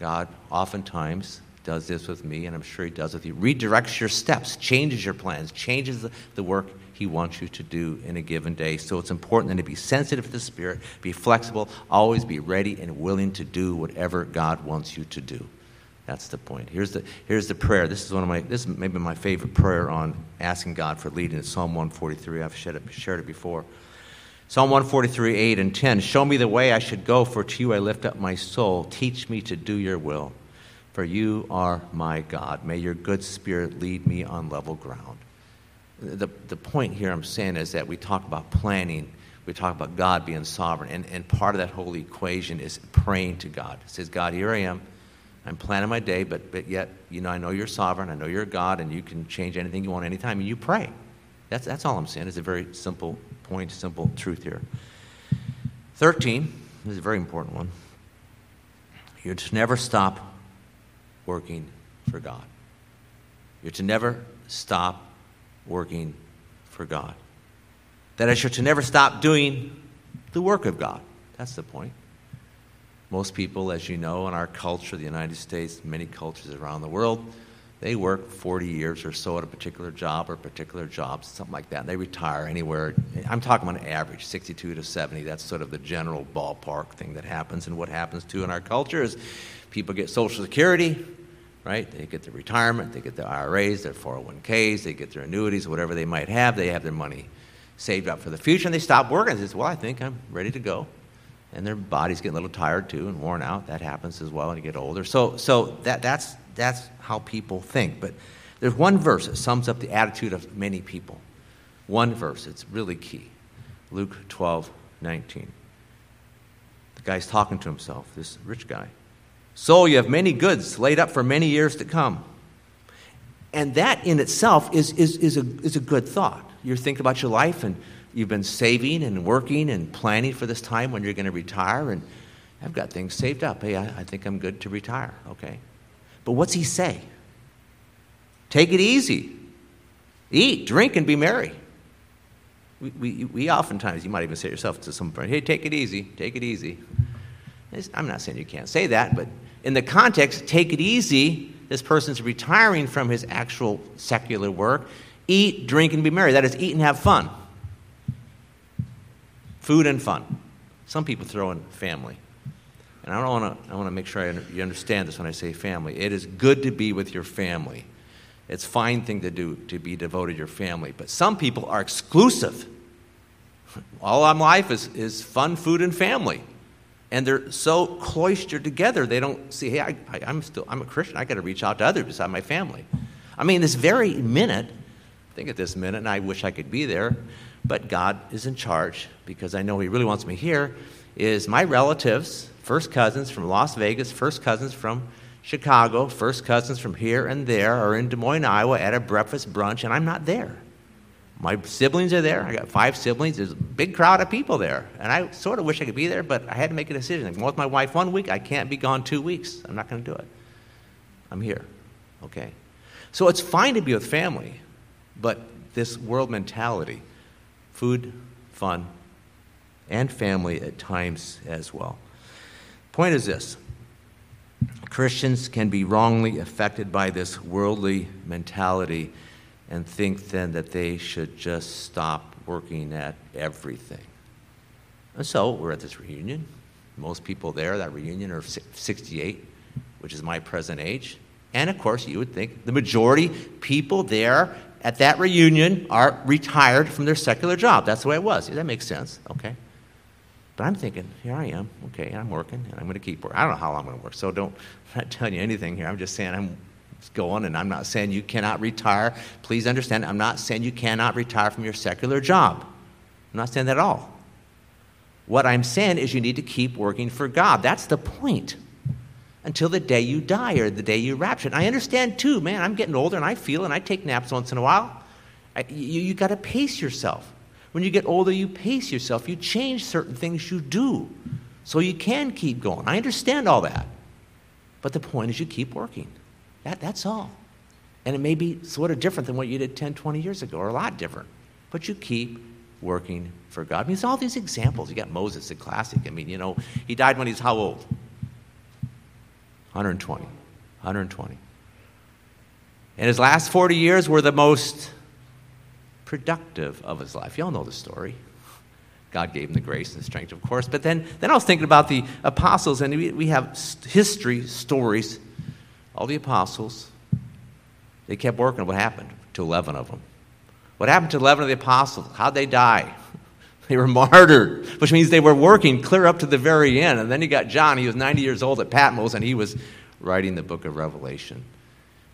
God oftentimes does this with me, and I'm sure He does with you. Redirects your steps, changes your plans, changes the, the work He wants you to do in a given day. So it's important then to be sensitive to the Spirit, be flexible, always be ready and willing to do whatever God wants you to do. That's the point. Here's the, here's the prayer. This is one of my, this is maybe my favorite prayer on asking God for leading. It's Psalm 143. I've shared it, shared it before. Psalm 143, 8 and 10. Show me the way I should go, for to you I lift up my soul. Teach me to do your will for you are my God. May your good spirit lead me on level ground. The, the point here I'm saying is that we talk about planning, we talk about God being sovereign, and, and part of that whole equation is praying to God. It says, God, here I am. I'm planning my day, but, but yet, you know, I know you're sovereign. I know you're God, and you can change anything you want anytime, and you pray. That's, that's all I'm saying. It's a very simple point, simple truth here. 13 this is a very important one. You're to never stop working for God. You're to never stop working for God. That I should never stop doing the work of God. That's the point. Most people, as you know, in our culture, the United States, many cultures around the world, they work 40 years or so at a particular job or particular jobs, something like that. And they retire anywhere. I'm talking an average, 62 to 70. That's sort of the general ballpark thing that happens. And what happens too in our culture is people get Social Security, right? They get their retirement, they get their IRAs, their 401ks, they get their annuities, whatever they might have. They have their money saved up for the future, and they stop working. They say, "Well, I think I'm ready to go." And their body's getting a little tired too and worn out. That happens as well when you get older. So, so that, that's that's how people think. But there's one verse that sums up the attitude of many people. One verse, it's really key. Luke 12, 19. The guy's talking to himself, this rich guy. So you have many goods laid up for many years to come. And that in itself is, is, is, a, is a good thought. You're thinking about your life and you've been saving and working and planning for this time when you're going to retire. And I've got things saved up. Hey, I, I think I'm good to retire. Okay. But what's he say? Take it easy. Eat, drink, and be merry. We, we, we oftentimes, you might even say yourself to some friend, hey, take it easy, take it easy. I'm not saying you can't say that, but in the context, take it easy, this person's retiring from his actual secular work. Eat, drink, and be merry. That is, eat and have fun. Food and fun. Some people throw in family. And I want to I want to make sure I, you understand this when I say family. It is good to be with your family. It's a fine thing to do to be devoted to your family. But some people are exclusive. All of life is, is fun, food, and family. And they're so cloistered together, they don't see, hey, I, I'm still, I'm a Christian. I got to reach out to others besides my family. I mean, this very minute, think at this minute, and I wish I could be there, but God is in charge because I know He really wants me here, is my relatives First cousins from Las Vegas, first cousins from Chicago, first cousins from here and there are in Des Moines, Iowa at a breakfast brunch, and I'm not there. My siblings are there. I got five siblings. There's a big crowd of people there. And I sort of wish I could be there, but I had to make a decision. I'm with my wife one week. I can't be gone two weeks. I'm not going to do it. I'm here. Okay? So it's fine to be with family, but this world mentality food, fun, and family at times as well. Point is this Christians can be wrongly affected by this worldly mentality and think then that they should just stop working at everything. And so we're at this reunion. Most people there, that reunion, are 68, which is my present age. And of course, you would think the majority people there at that reunion are retired from their secular job. That's the way it was. That makes sense. Okay. But I'm thinking, here I am. Okay, I'm working, and I'm going to keep working. I don't know how long I'm going to work, so don't, I'm not telling you anything here. I'm just saying I'm going, and I'm not saying you cannot retire. Please understand, I'm not saying you cannot retire from your secular job. I'm not saying that at all. What I'm saying is you need to keep working for God. That's the point. Until the day you die or the day you rapture. And I understand too, man, I'm getting older and I feel and I take naps once in a while. I, you you got to pace yourself. When you get older, you pace yourself. You change certain things you do so you can keep going. I understand all that. But the point is, you keep working. That, that's all. And it may be sort of different than what you did 10, 20 years ago, or a lot different. But you keep working for God. I mean, it's all these examples. You got Moses, the classic. I mean, you know, he died when he was how old? 120. 120. And his last 40 years were the most productive of his life. You all know the story. God gave him the grace and the strength, of course. But then, then I was thinking about the apostles, and we, we have history, stories. All the apostles, they kept working. What happened to 11 of them? What happened to 11 of the apostles? How'd they die? They were martyred, which means they were working clear up to the very end. And then you got John, he was 90 years old at Patmos, and he was writing the book of Revelation.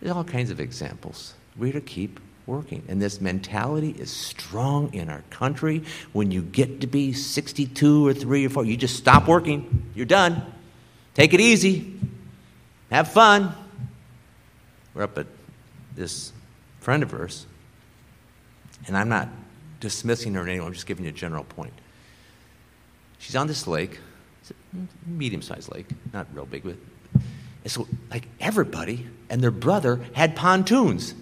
There's all kinds of examples. We're to keep working. And this mentality is strong in our country. When you get to be 62 or 3 or 4, you just stop working. You're done. Take it easy. have fun. We're up at this friend of hers, and I'm not dismissing her in any way, I'm just giving you a general point. She's on this lake, medium sized lake, not real big, but and so like everybody and their brother had pontoons.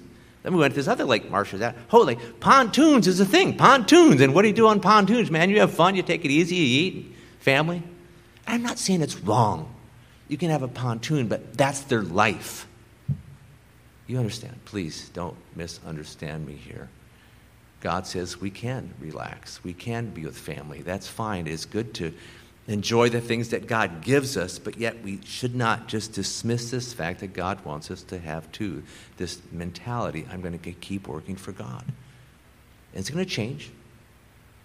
Then we went to this other lake Marcia's at. Holy, pontoons is a thing. Pontoons. And what do you do on pontoons, man? You have fun, you take it easy, you eat, family. I'm not saying it's wrong. You can have a pontoon, but that's their life. You understand? Please don't misunderstand me here. God says we can relax. We can be with family. That's fine. It's good to enjoy the things that God gives us, but yet we should not just dismiss this fact that God wants us to have too. This mentality I'm going to keep working for God. And it's going to change.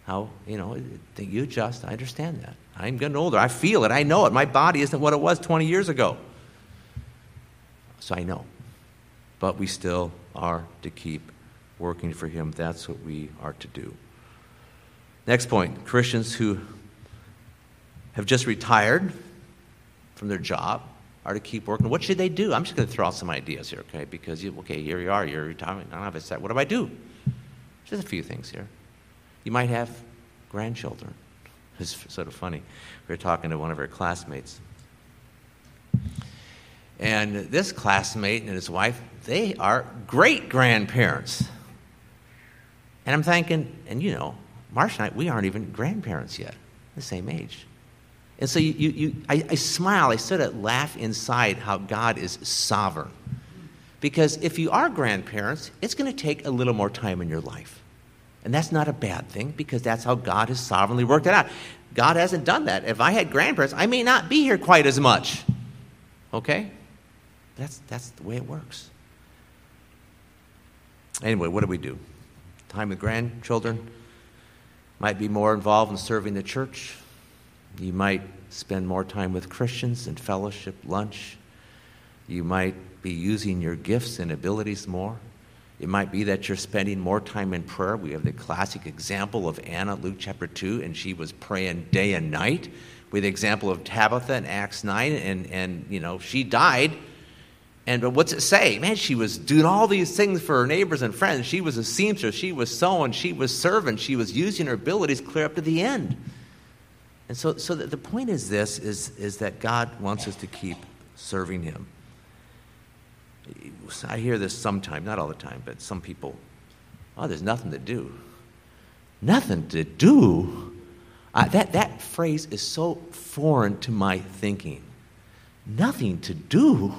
How, you know, you adjust. I understand that. I'm getting older. I feel it. I know it. My body isn't what it was 20 years ago. So I know. But we still are to keep working for Him. That's what we are to do. Next point Christians who have just retired from their job are to keep working. What should they do? I'm just going to throw out some ideas here, okay? Because, you, okay, here you are, you're retiring. I don't have a set. What do I do? Just a few things here. You might have grandchildren. It's sort of funny. We were talking to one of our classmates. And this classmate and his wife, they are great grandparents. And I'm thinking, and you know, Marsh and I, we aren't even grandparents yet, the same age. And so you, you, you I, I smile, I sort of laugh inside how God is sovereign. Because if you are grandparents, it's going to take a little more time in your life. And that's not a bad thing because that's how God has sovereignly worked it out. God hasn't done that. If I had grandparents, I may not be here quite as much. Okay? That's, that's the way it works. Anyway, what do we do? Time with grandchildren might be more involved in serving the church. You might spend more time with Christians in fellowship, lunch. You might be using your gifts and abilities more. It might be that you're spending more time in prayer. We have the classic example of Anna, Luke chapter 2, and she was praying day and night. We have the example of Tabitha in Acts 9, and, and you know, she died. And but what's it say? Man, she was doing all these things for her neighbors and friends. She was a seamstress. She was sewing. She was serving. She was using her abilities clear up to the end. And so, so the point is this, is, is that God wants us to keep serving him. I hear this sometimes, not all the time, but some people, oh, there's nothing to do. Nothing to do? Uh, that, that phrase is so foreign to my thinking. Nothing to do?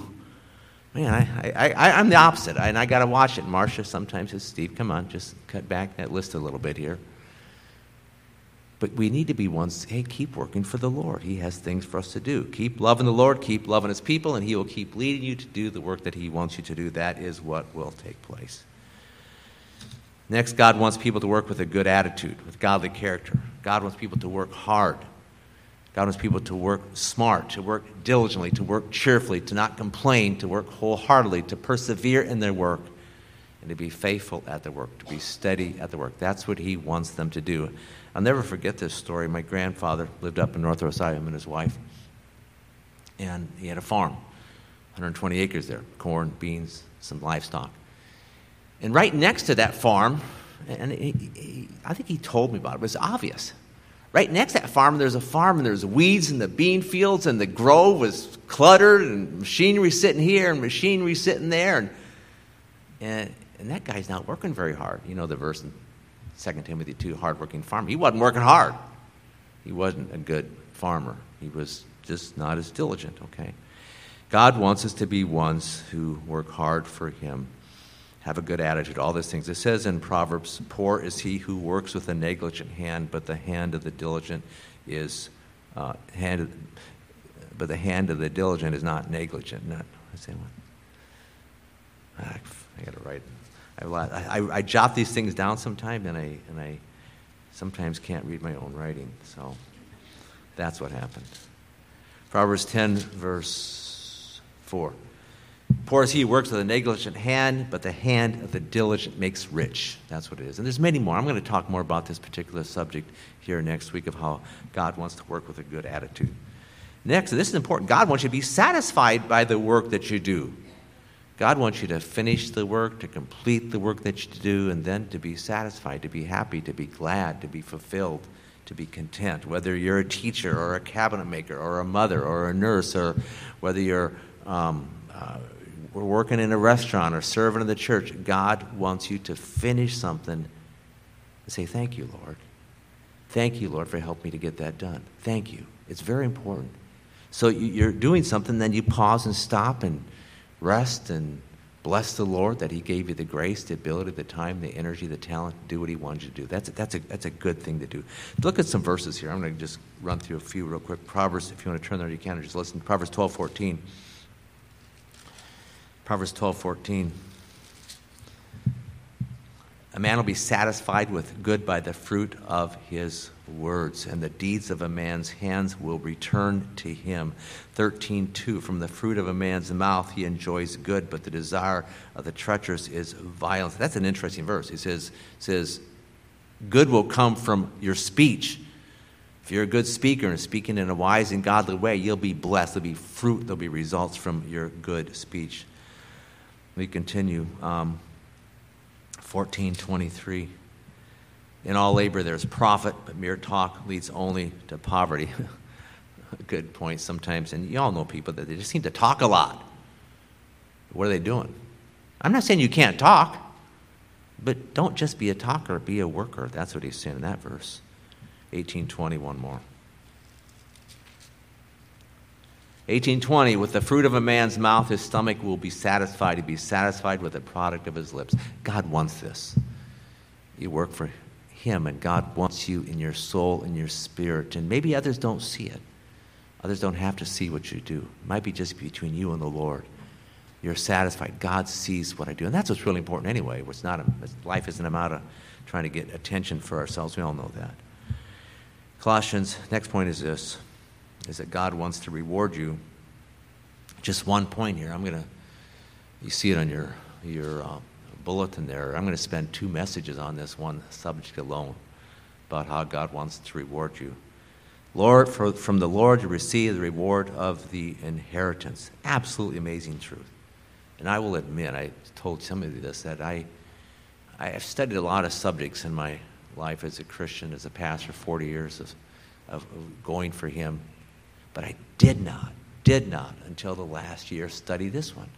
Man, I, I, I'm the opposite, and I got to watch it. Marcia sometimes says, Steve, come on, just cut back that list a little bit here. But we need to be ones, hey, keep working for the Lord. He has things for us to do. Keep loving the Lord, keep loving His people, and He will keep leading you to do the work that He wants you to do. That is what will take place. Next, God wants people to work with a good attitude, with godly character. God wants people to work hard. God wants people to work smart, to work diligently, to work cheerfully, to not complain, to work wholeheartedly, to persevere in their work, and to be faithful at their work, to be steady at their work. That's what He wants them to do. I'll never forget this story. My grandfather lived up in North Rosario, him and his wife, and he had a farm, 120 acres there corn, beans, some livestock. And right next to that farm, and he, he, I think he told me about it, it was obvious. Right next to that farm, there's a farm, and there's weeds in the bean fields, and the grove was cluttered, and machinery sitting here, and machinery sitting there. And, and, and that guy's not working very hard. You know the verse in 2 Timothy 2, hardworking farmer. He wasn't working hard. He wasn't a good farmer. He was just not as diligent, okay? God wants us to be ones who work hard for Him, have a good attitude, all those things. It says in Proverbs, Poor is he who works with a negligent hand, but the hand of the diligent is uh, hand, but the hand of the diligent is not negligent. Not, I say what? I got to write I, I, I jot these things down sometimes, and I, and I sometimes can't read my own writing. So that's what happened. Proverbs 10, verse 4. Poor is he works with a negligent hand, but the hand of the diligent makes rich. That's what it is. And there's many more. I'm going to talk more about this particular subject here next week of how God wants to work with a good attitude. Next, this is important. God wants you to be satisfied by the work that you do. God wants you to finish the work, to complete the work that you do, and then to be satisfied, to be happy, to be glad, to be fulfilled, to be content. Whether you're a teacher or a cabinet maker or a mother or a nurse, or whether you're um, uh, working in a restaurant or serving in the church, God wants you to finish something and say, Thank you, Lord. Thank you, Lord, for helping me to get that done. Thank you. It's very important. So you're doing something, then you pause and stop and rest and bless the Lord that He gave you the grace, the ability, the time, the energy, the talent to do what He wanted you to do. That's a, that's a, that's a good thing to do. Look at some verses here. I'm going to just run through a few real quick. Proverbs, if you want to turn there, you can, or just listen. Proverbs 12, 14. Proverbs 12, 14. A man will be satisfied with good by the fruit of his words, and the deeds of a man's hands will return to him. 13.2 From the fruit of a man's mouth he enjoys good, but the desire of the treacherous is violence. That's an interesting verse. He says, says Good will come from your speech. If you're a good speaker and speaking in a wise and godly way, you'll be blessed. There'll be fruit, there'll be results from your good speech. We continue. Um, 1423. In all labor there's profit, but mere talk leads only to poverty. good point sometimes. And you all know people that they just seem to talk a lot. What are they doing? I'm not saying you can't talk, but don't just be a talker, be a worker. That's what he's saying in that verse. 1820, one more. 1820, with the fruit of a man's mouth, his stomach will be satisfied. He'll be satisfied with the product of his lips. God wants this. You work for him, and God wants you in your soul in your spirit. And maybe others don't see it. Others don't have to see what you do. It might be just between you and the Lord. You're satisfied. God sees what I do. And that's what's really important anyway. It's not a, life isn't about a, trying to get attention for ourselves. We all know that. Colossians, next point is this is that God wants to reward you. Just one point here. I'm going to, you see it on your, your uh, bulletin there. I'm going to spend two messages on this one subject alone about how God wants to reward you. Lord, for, from the Lord you receive the reward of the inheritance. Absolutely amazing truth. And I will admit, I told somebody this, that I, I have studied a lot of subjects in my life as a Christian, as a pastor, 40 years of, of going for Him. But I did not, did not until the last year study this one.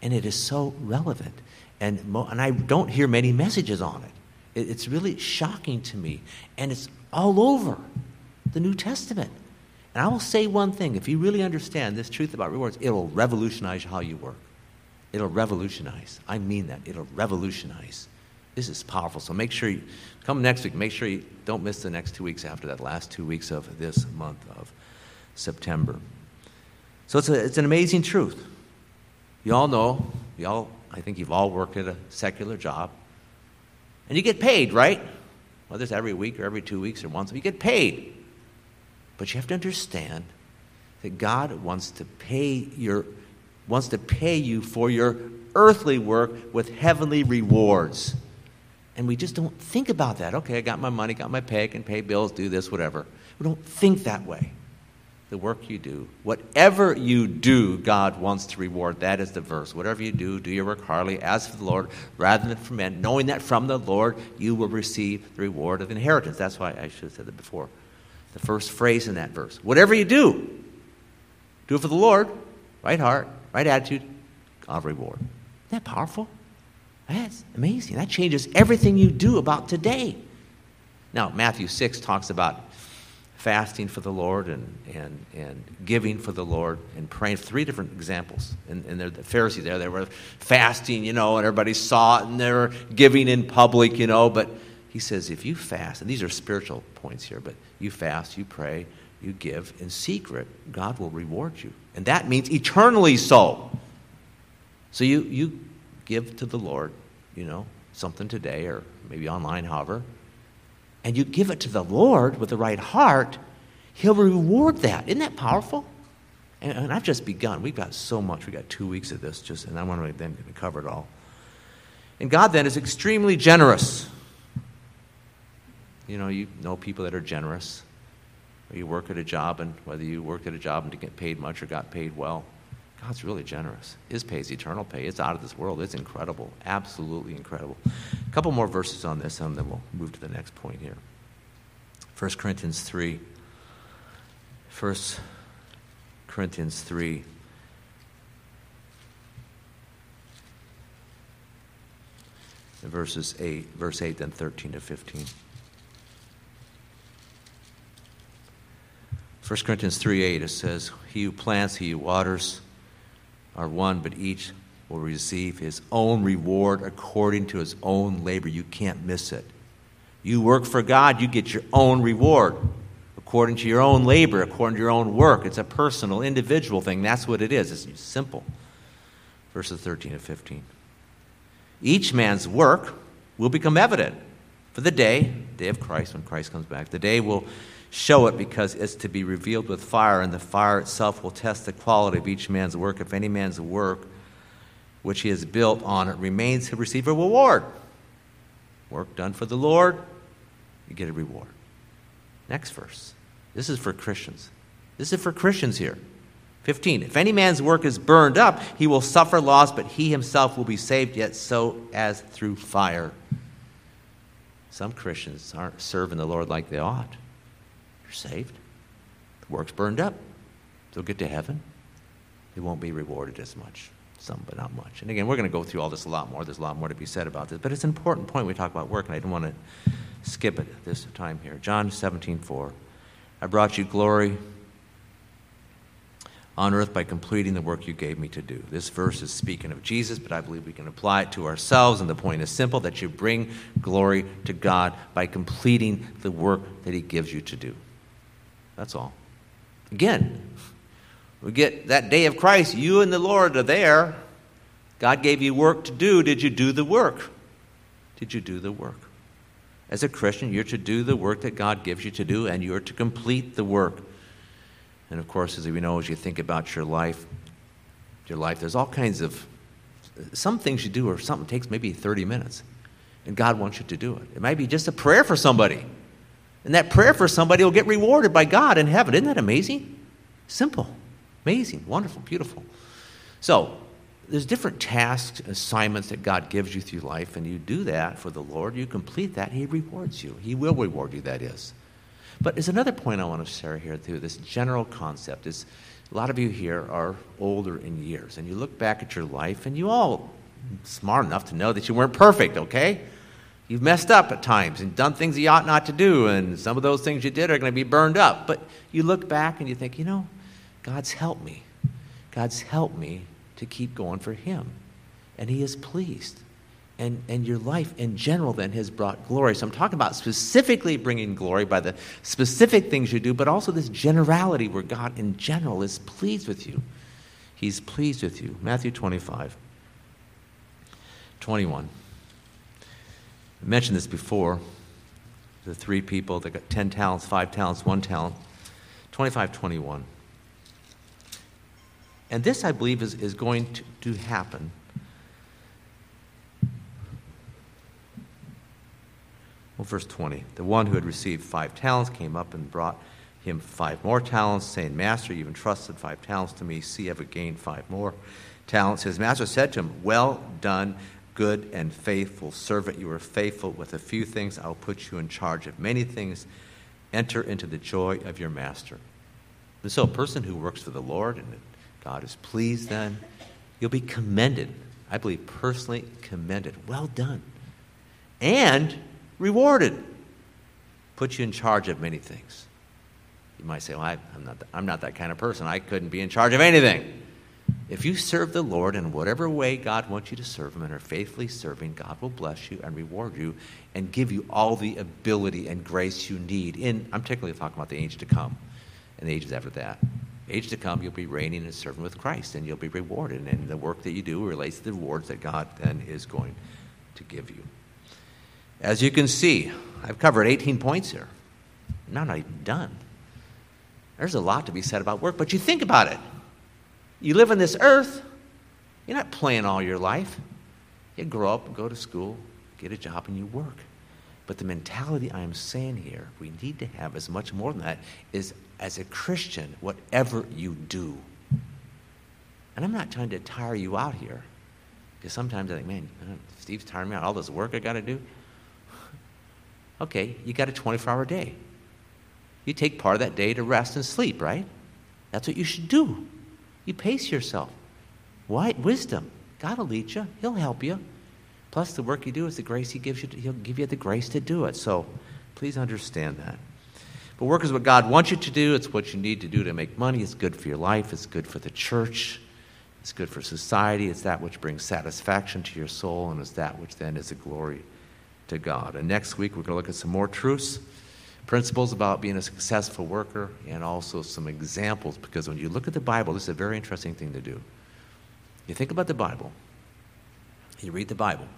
And it is so relevant. And, mo- and I don't hear many messages on it. it. It's really shocking to me. And it's all over the New Testament. And I will say one thing if you really understand this truth about rewards, it'll revolutionize how you work. It'll revolutionize. I mean that. It'll revolutionize. This is powerful. So make sure you come next week. Make sure you don't miss the next two weeks after that, last two weeks of this month of September. So it's, a, it's an amazing truth. You all know, you all, I think you've all worked at a secular job, and you get paid, right? Whether it's every week or every two weeks or once, you get paid. But you have to understand that God wants to pay your wants to pay you for your earthly work with heavenly rewards. And we just don't think about that. Okay, I got my money, got my pay, I can pay bills, do this, whatever. We don't think that way the work you do. Whatever you do, God wants to reward. That is the verse. Whatever you do, do your work heartily as for the Lord rather than for men, knowing that from the Lord you will receive the reward of inheritance. That's why I should have said that before. The first phrase in that verse. Whatever you do, do it for the Lord. Right heart, right attitude, God reward. Isn't that powerful? That's amazing. That changes everything you do about today. Now, Matthew 6 talks about fasting for the Lord and, and, and giving for the Lord and praying. Three different examples. And, and the Pharisees there, they were fasting, you know, and everybody saw it and they were giving in public, you know. But he says, if you fast, and these are spiritual points here, but you fast, you pray, you give in secret, God will reward you. And that means eternally so. So you, you give to the Lord, you know, something today or maybe online, however and you give it to the Lord with the right heart, He'll reward that. Isn't that powerful? And, and I've just begun. We've got so much. We've got two weeks of this, just, and I want to then cover it all. And God then is extremely generous. You know, you know people that are generous. you work at a job, and whether you worked at a job and didn't get paid much or got paid well, God's really generous. His pay is eternal pay. It's out of this world. It's incredible. Absolutely incredible. A couple more verses on this, and then we'll move to the next point here. 1 Corinthians 3. 1 Corinthians 3. Verses 8, verse 8, then 13 to 15. 1 Corinthians 3 8, it says, He who plants, he who waters are one, but each will receive his own reward according to his own labor. You can't miss it. You work for God, you get your own reward according to your own labor, according to your own work. It's a personal, individual thing. That's what it is. It's simple. Verses 13 and 15. Each man's work will become evident for the day, day of Christ, when Christ comes back. The day will show it because it's to be revealed with fire, and the fire itself will test the quality of each man's work. If any man's work which he has built on it remains, he'll receive a reward. Work done for the Lord, you get a reward. Next verse. This is for Christians. This is for Christians here. 15. If any man's work is burned up, he will suffer loss, but he himself will be saved, yet so as through fire. Some Christians aren't serving the Lord like they ought. You're saved. The work's burned up. They'll get to heaven. They won't be rewarded as much. Some, but not much. And again, we're going to go through all this a lot more. There's a lot more to be said about this. But it's an important point we talk about work, and I didn't want to skip it this time here. John 17, 4. I brought you glory on earth by completing the work you gave me to do. This verse is speaking of Jesus, but I believe we can apply it to ourselves. And the point is simple that you bring glory to God by completing the work that He gives you to do. That's all. Again, we get that day of Christ, you and the Lord are there. God gave you work to do. Did you do the work? Did you do the work? As a Christian, you're to do the work that God gives you to do, and you're to complete the work. And of course, as we know, as you think about your life, your life, there's all kinds of some things you do, or something takes maybe 30 minutes, and God wants you to do it. It might be just a prayer for somebody, and that prayer for somebody will get rewarded by God in heaven. Isn't that amazing? Simple, amazing, wonderful, beautiful. So, there's different tasks, assignments that God gives you through life, and you do that for the Lord. You complete that, He rewards you. He will reward you, that is. But there's another point I want to share here, too. This general concept is a lot of you here are older in years, and you look back at your life, and you all smart enough to know that you weren't perfect, okay? You've messed up at times and done things you ought not to do, and some of those things you did are going to be burned up. But you look back and you think, you know, God's helped me. God's helped me to keep going for Him. And He is pleased. And, and your life in general then has brought glory. So I'm talking about specifically bringing glory by the specific things you do, but also this generality where God in general is pleased with you. He's pleased with you. Matthew 25, 21. I mentioned this before. The three people that got 10 talents, 5 talents, 1 talent. 25, 21. And this, I believe, is, is going to, to happen. Well, verse 20. The one who had received five talents came up and brought him five more talents, saying, Master, you've entrusted five talents to me. See, I've gained five more talents. His master said to him, Well done, good and faithful servant. You are faithful with a few things. I'll put you in charge of many things. Enter into the joy of your master. And so, a person who works for the Lord and God is pleased, then you'll be commended. I believe personally commended. Well done. And rewarded. Put you in charge of many things. You might say, Well, I, am not, I'm not that kind of person. I couldn't be in charge of anything. If you serve the Lord in whatever way God wants you to serve Him and are faithfully serving, God will bless you and reward you and give you all the ability and grace you need. In, I'm technically talking about the age to come and the ages after that. Age to come, you'll be reigning and serving with Christ, and you'll be rewarded. And the work that you do relates to the rewards that God then is going to give you. As you can see, I've covered 18 points here. I'm not even done. There's a lot to be said about work, but you think about it. You live on this earth, you're not playing all your life. You grow up go to school, get a job, and you work. But the mentality I am saying here, we need to have as much more than that, is as a Christian, whatever you do. And I'm not trying to tire you out here. Because sometimes I think, man, uh, Steve's tiring me out. All this work I got to do. Okay, you got a 24 hour day. You take part of that day to rest and sleep, right? That's what you should do. You pace yourself. Why? Wisdom. God will lead you, He'll help you. Plus, the work you do is the grace He gives you. To, he'll give you the grace to do it. So please understand that. But work is what God wants you to do. It's what you need to do to make money. It's good for your life. It's good for the church. It's good for society. It's that which brings satisfaction to your soul, and it's that which then is a glory to God. And next week, we're going to look at some more truths, principles about being a successful worker, and also some examples. Because when you look at the Bible, this is a very interesting thing to do. You think about the Bible, you read the Bible,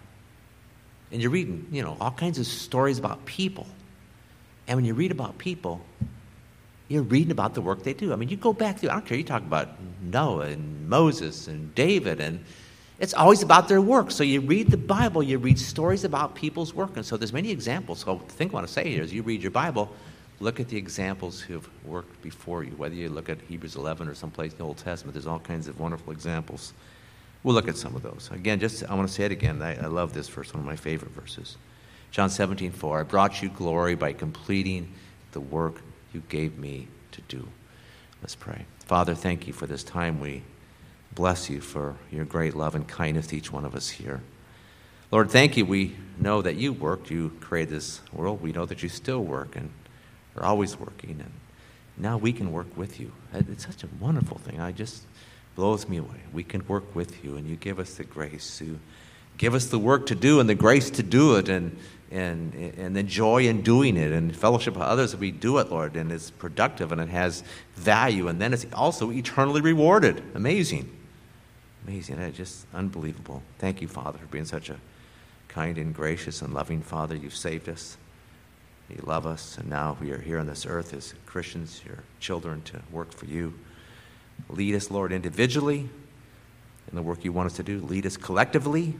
and you're reading, you know, all kinds of stories about people. And when you read about people, you're reading about the work they do. I mean, you go back through, I don't care, you talk about Noah and Moses and David, and it's always about their work. So you read the Bible, you read stories about people's work. And so there's many examples. So the thing I want to say here is you read your Bible, look at the examples who've worked before you. Whether you look at Hebrews 11 or someplace in the Old Testament, there's all kinds of wonderful examples. We'll look at some of those. Again, just I want to say it again. I, I love this verse, one of my favorite verses. John 17, 4. I brought you glory by completing the work you gave me to do. Let's pray. Father, thank you for this time. We bless you for your great love and kindness to each one of us here. Lord, thank you. We know that you worked, you created this world. We know that you still work and are always working. And now we can work with you. Uh, it's such a wonderful thing. I just blows me away. We can work with you, and you give us the grace to give us the work to do and the grace to do it and, and, and the joy in doing it and fellowship with others that we do it, Lord, and it's productive and it has value, and then it's also eternally rewarded. Amazing. Amazing. Just unbelievable. Thank you, Father, for being such a kind and gracious and loving Father. You've saved us. You love us, and now we are here on this earth as Christians, your children, to work for you. Lead us, Lord, individually in the work you want us to do. Lead us collectively.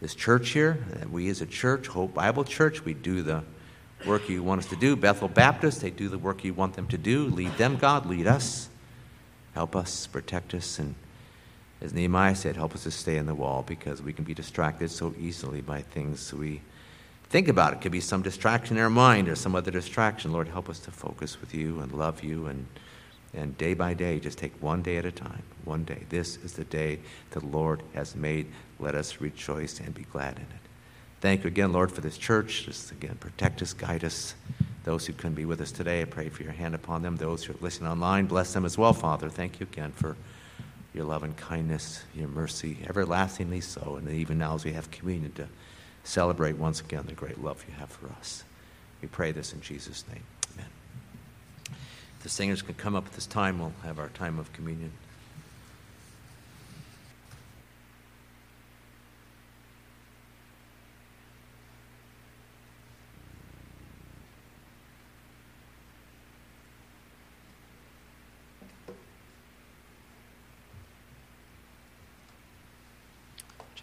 This church here, that we as a church, Hope Bible Church, we do the work you want us to do. Bethel Baptist, they do the work you want them to do. Lead them, God. Lead us. Help us, protect us, and as Nehemiah said, help us to stay in the wall because we can be distracted so easily by things we think about. It could be some distraction in our mind or some other distraction. Lord, help us to focus with you and love you and and day by day, just take one day at a time. One day. This is the day the Lord has made. Let us rejoice and be glad in it. Thank you again, Lord, for this church. Just again, protect us, guide us. Those who couldn't be with us today, I pray for your hand upon them. Those who are listening online, bless them as well, Father. Thank you again for your love and kindness, your mercy, everlastingly so. And even now, as we have communion, to celebrate once again the great love you have for us. We pray this in Jesus' name Amen. If the singers can come up at this time, we'll have our time of communion.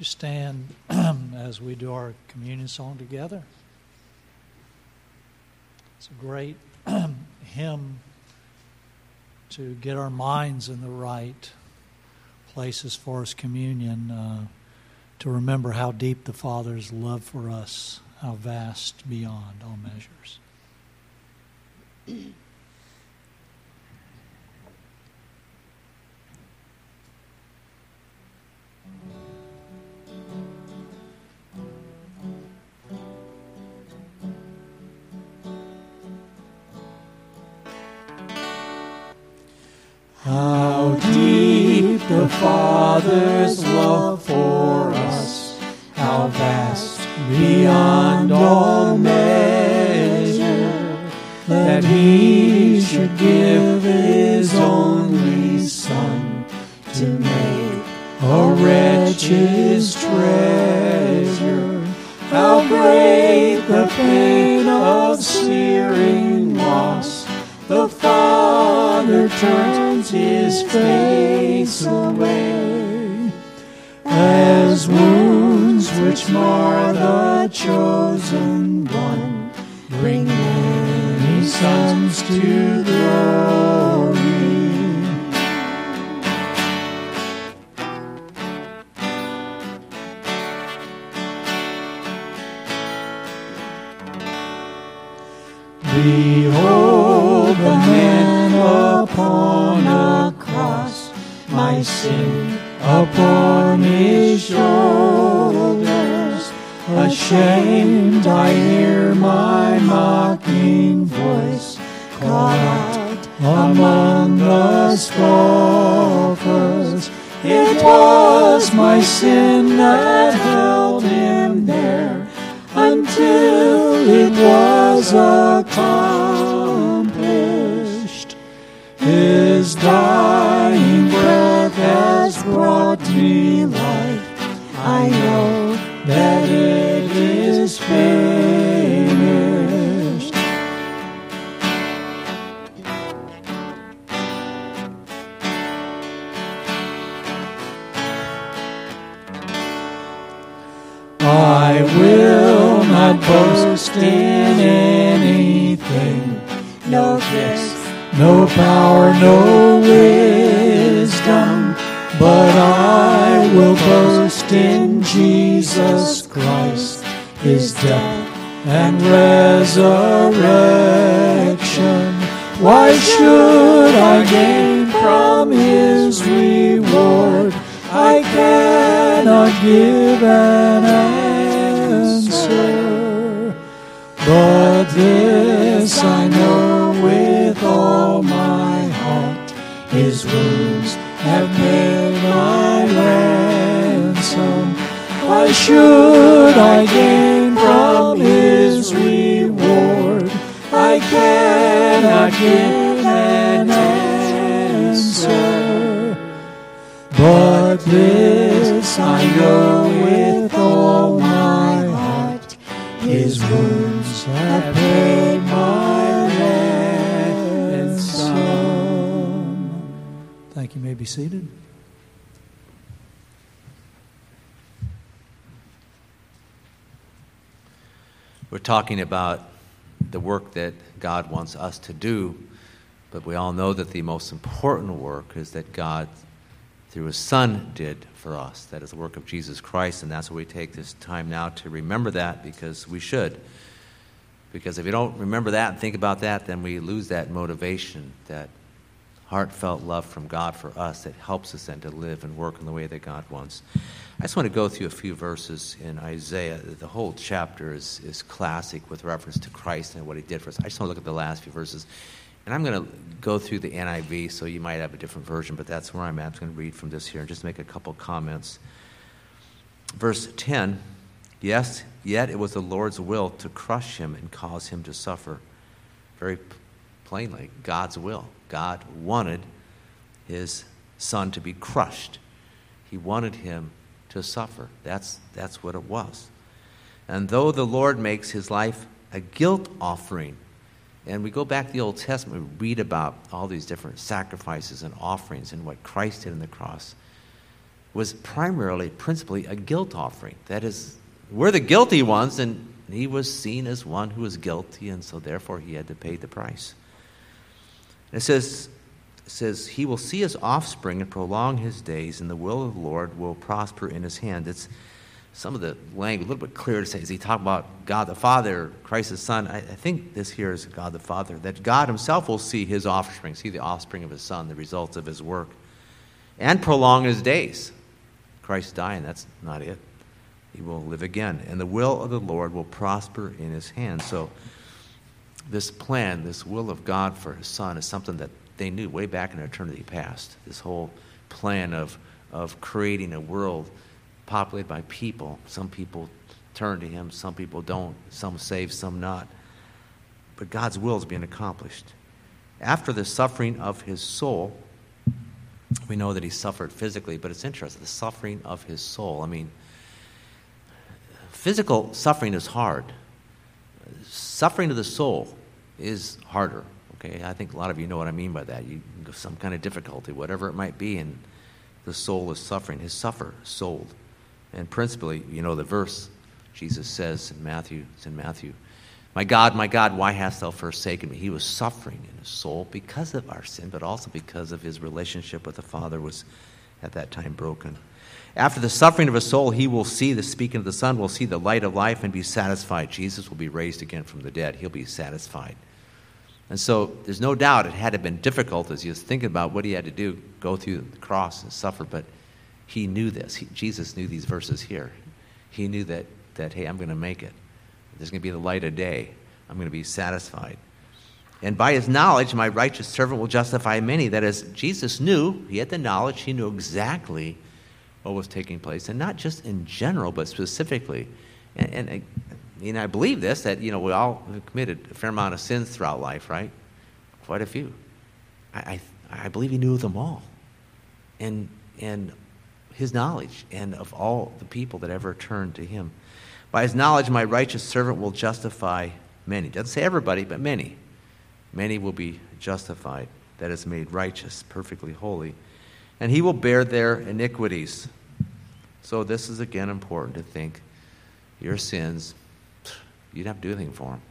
Just stand as we do our communion song together. It's a great hymn to get our minds in the right places for us communion, uh, to remember how deep the Father's love for us, how vast beyond all measures. How deep the Father's love for us, how vast beyond all measure, that He should give His only Son to make a wretch His treasure. How great the pain of searing loss, the Father turns his face away, as wounds which mar the chosen one bring many sons to upon a cross, my sin upon his shoulders. Ashamed, I hear my mocking voice call out among the scoffers. It was my sin that held him there until it was accomplished. His dying breath has brought me life. I know that it is finished. I will not boast in anything, no gifts, no power, no wisdom, but I will boast in Jesus Christ, his death and resurrection. Why should I gain from his reward? I cannot give an answer. But this I know his wounds have paid my ransom. Why should I gain from his reward? I cannot give an answer. But this I know with all my heart, his wounds have you. May be seated. We're talking about the work that God wants us to do, but we all know that the most important work is that God, through His Son, did for us. That is the work of Jesus Christ, and that's why we take this time now to remember that because we should. Because if you don't remember that and think about that, then we lose that motivation, that heartfelt love from God for us that helps us then to live and work in the way that God wants. I just want to go through a few verses in Isaiah. The whole chapter is, is classic with reference to Christ and what he did for us. I just want to look at the last few verses. And I'm going to go through the NIV, so you might have a different version, but that's where I'm at. I'm going to read from this here and just make a couple comments. Verse 10 Yes, yet it was the Lord's will to crush him and cause him to suffer. Very plainly, God's will. God wanted his son to be crushed. He wanted him to suffer. That's, that's what it was. And though the Lord makes his life a guilt offering, and we go back to the Old Testament, we read about all these different sacrifices and offerings and what Christ did on the cross was primarily, principally, a guilt offering. That is, we're the guilty ones, and he was seen as one who was guilty, and so therefore he had to pay the price. It says, it says, He will see his offspring and prolong his days, and the will of the Lord will prosper in his hand. It's some of the language a little bit clearer to say. Is he talking about God the Father, Christ the Son? I, I think this here is God the Father, that God himself will see his offspring, see the offspring of his Son, the results of his work, and prolong his days. Christ dying, that's not it. He will live again. And the will of the Lord will prosper in his hand. So, this plan, this will of God for his son, is something that they knew way back in eternity past. This whole plan of, of creating a world populated by people. Some people turn to him, some people don't. Some save, some not. But God's will is being accomplished. After the suffering of his soul, we know that he suffered physically, but it's interesting the suffering of his soul. I mean, physical suffering is hard suffering of the soul is harder. Okay, I think a lot of you know what I mean by that. You some kind of difficulty, whatever it might be, and the soul is suffering. His suffer soul, and principally, you know the verse Jesus says in Matthew. It's in Matthew. My God, my God, why hast thou forsaken me? He was suffering in his soul because of our sin, but also because of his relationship with the Father was at that time broken. After the suffering of his soul, he will see, the speaking of the Son, will see the light of life and be satisfied. Jesus will be raised again from the dead. He'll be satisfied. And so there's no doubt it had to been difficult as he was thinking about what he had to do, go through the cross and suffer, but he knew this. He, Jesus knew these verses here. He knew that, that hey, I'm going to make it. There's going to be the light of day. I'm going to be satisfied. And by his knowledge, my righteous servant will justify many. That is, Jesus knew, he had the knowledge, he knew exactly what was taking place, and not just in general, but specifically. And, and, and I believe this that you know we all have committed a fair amount of sins throughout life, right? Quite a few. I, I, I believe he knew them all, and and his knowledge, and of all the people that ever turned to him. By his knowledge, my righteous servant will justify many. Doesn't say everybody, but many. Many will be justified. That is made righteous, perfectly holy, and he will bear their iniquities. So this is again important to think. Your sins you didn't have to do anything for him.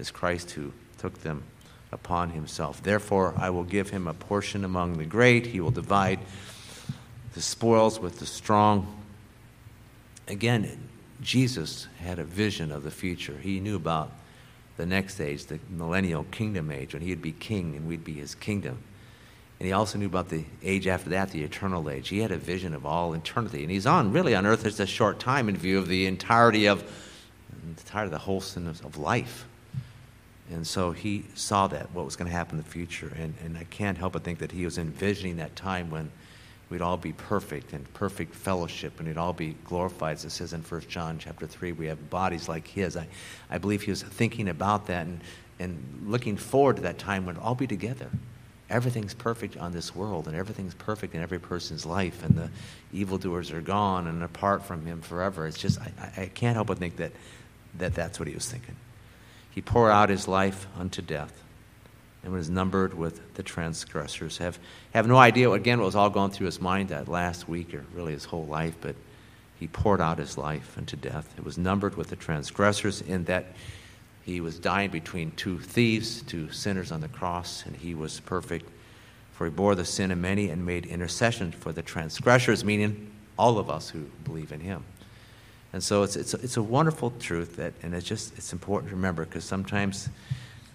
It's Christ who took them upon himself. Therefore, I will give him a portion among the great. He will divide the spoils with the strong. Again, Jesus had a vision of the future. He knew about the next age, the millennial kingdom age, when he'd be king and we'd be his kingdom. And he also knew about the age after that, the eternal age. He had a vision of all eternity. And he's on, really, on earth just a short time in view of the entirety of the entirety of the wholesomeness of life. And so he saw that, what was going to happen in the future. And, and I can't help but think that he was envisioning that time when we'd all be perfect and perfect fellowship and we'd all be glorified. As it says in 1 John chapter 3, we have bodies like his. I, I believe he was thinking about that and, and looking forward to that time when we'd all be together. Everything's perfect on this world and everything's perfect in every person's life and the evildoers are gone and apart from him forever. It's just, I, I can't help but think that that that's what he was thinking. He poured out his life unto death and was numbered with the transgressors. Have, have no idea, again, what was all going through his mind that last week or really his whole life, but he poured out his life unto death. It was numbered with the transgressors in that he was dying between two thieves, two sinners on the cross, and he was perfect. For he bore the sin of many and made intercession for the transgressors, meaning all of us who believe in him. And so it's, it's, it's a wonderful truth that, and it's just, it's important to remember because sometimes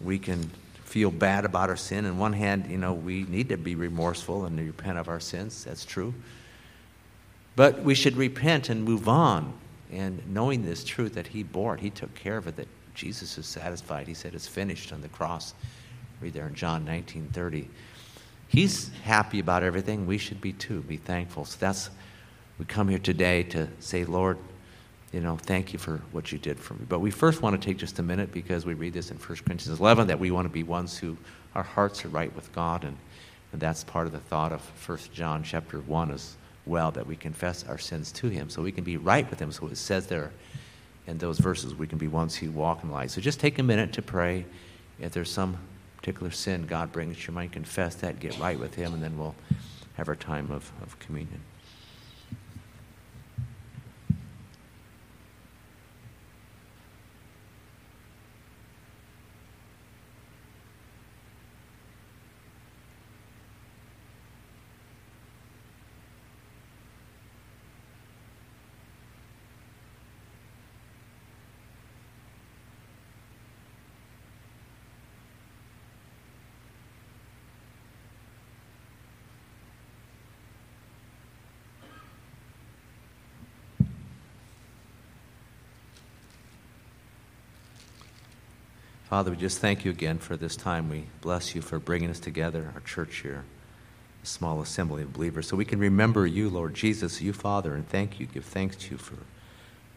we can feel bad about our sin. On one hand, you know, we need to be remorseful and repent of our sins. That's true. But we should repent and move on. And knowing this truth that He bore it, He took care of it, that Jesus is satisfied. He said it's finished on the cross. Read there in John 19 30. He's happy about everything. We should be too. Be thankful. So that's, we come here today to say, Lord, you know, thank you for what you did for me. But we first want to take just a minute because we read this in 1 Corinthians 11 that we want to be ones who our hearts are right with God. And, and that's part of the thought of 1 John chapter 1 as well, that we confess our sins to Him so we can be right with Him. So it says there in those verses, we can be ones who walk in light. So just take a minute to pray. If there's some particular sin God brings your mind, confess that, get right with Him, and then we'll have our time of, of communion. Father, we just thank you again for this time. We bless you for bringing us together, our church here, a small assembly of believers, so we can remember you, Lord Jesus, you, Father, and thank you, give thanks to you for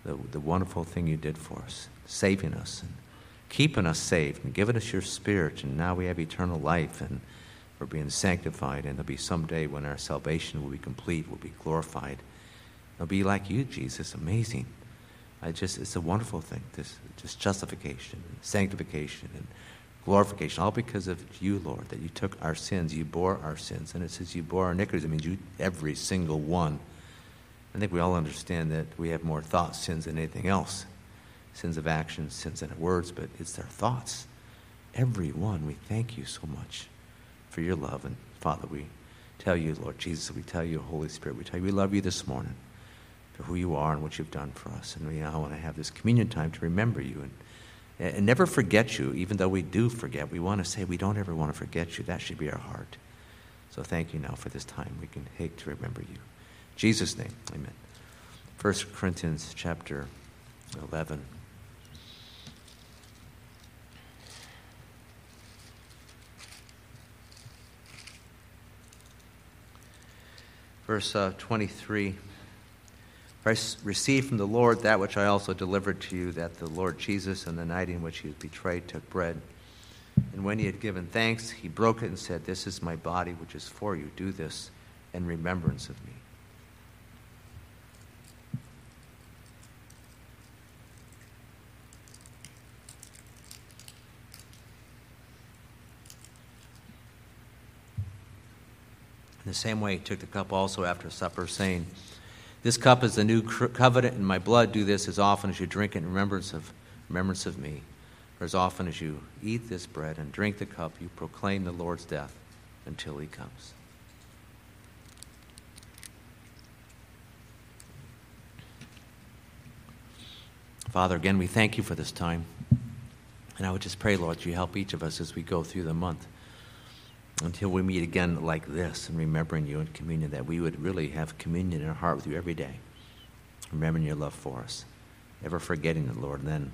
the, the wonderful thing you did for us, saving us and keeping us safe and giving us your spirit. And now we have eternal life and we're being sanctified. And there'll be some day when our salvation will be complete, we'll be glorified. It'll be like you, Jesus, amazing. I just, it's a wonderful thing, this just justification, sanctification, and glorification, all because of you, Lord, that you took our sins, you bore our sins. And it says you bore our iniquities. It means you, every single one. I think we all understand that we have more thought sins than anything else sins of actions, sins of words, but it's their thoughts. Every one. We thank you so much for your love. And Father, we tell you, Lord Jesus, we tell you, Holy Spirit, we tell you we love you this morning for who you are and what you've done for us. And we now want to have this communion time to remember you and, and never forget you, even though we do forget. We want to say we don't ever want to forget you. That should be our heart. So thank you now for this time we can take to remember you. In Jesus' name, amen. 1 Corinthians chapter 11. Verse uh, 23. I received from the Lord that which I also delivered to you, that the Lord Jesus, on the night in which he was betrayed, took bread. And when he had given thanks, he broke it and said, This is my body, which is for you. Do this in remembrance of me. In the same way, he took the cup also after supper, saying, This cup is the new covenant in my blood. Do this as often as you drink it in remembrance of, remembrance of me. For as often as you eat this bread and drink the cup, you proclaim the Lord's death until he comes. Father, again, we thank you for this time. And I would just pray, Lord, you help each of us as we go through the month until we meet again like this and remembering you in communion, that we would really have communion in our heart with you every day, remembering your love for us, never forgetting it, Lord. And then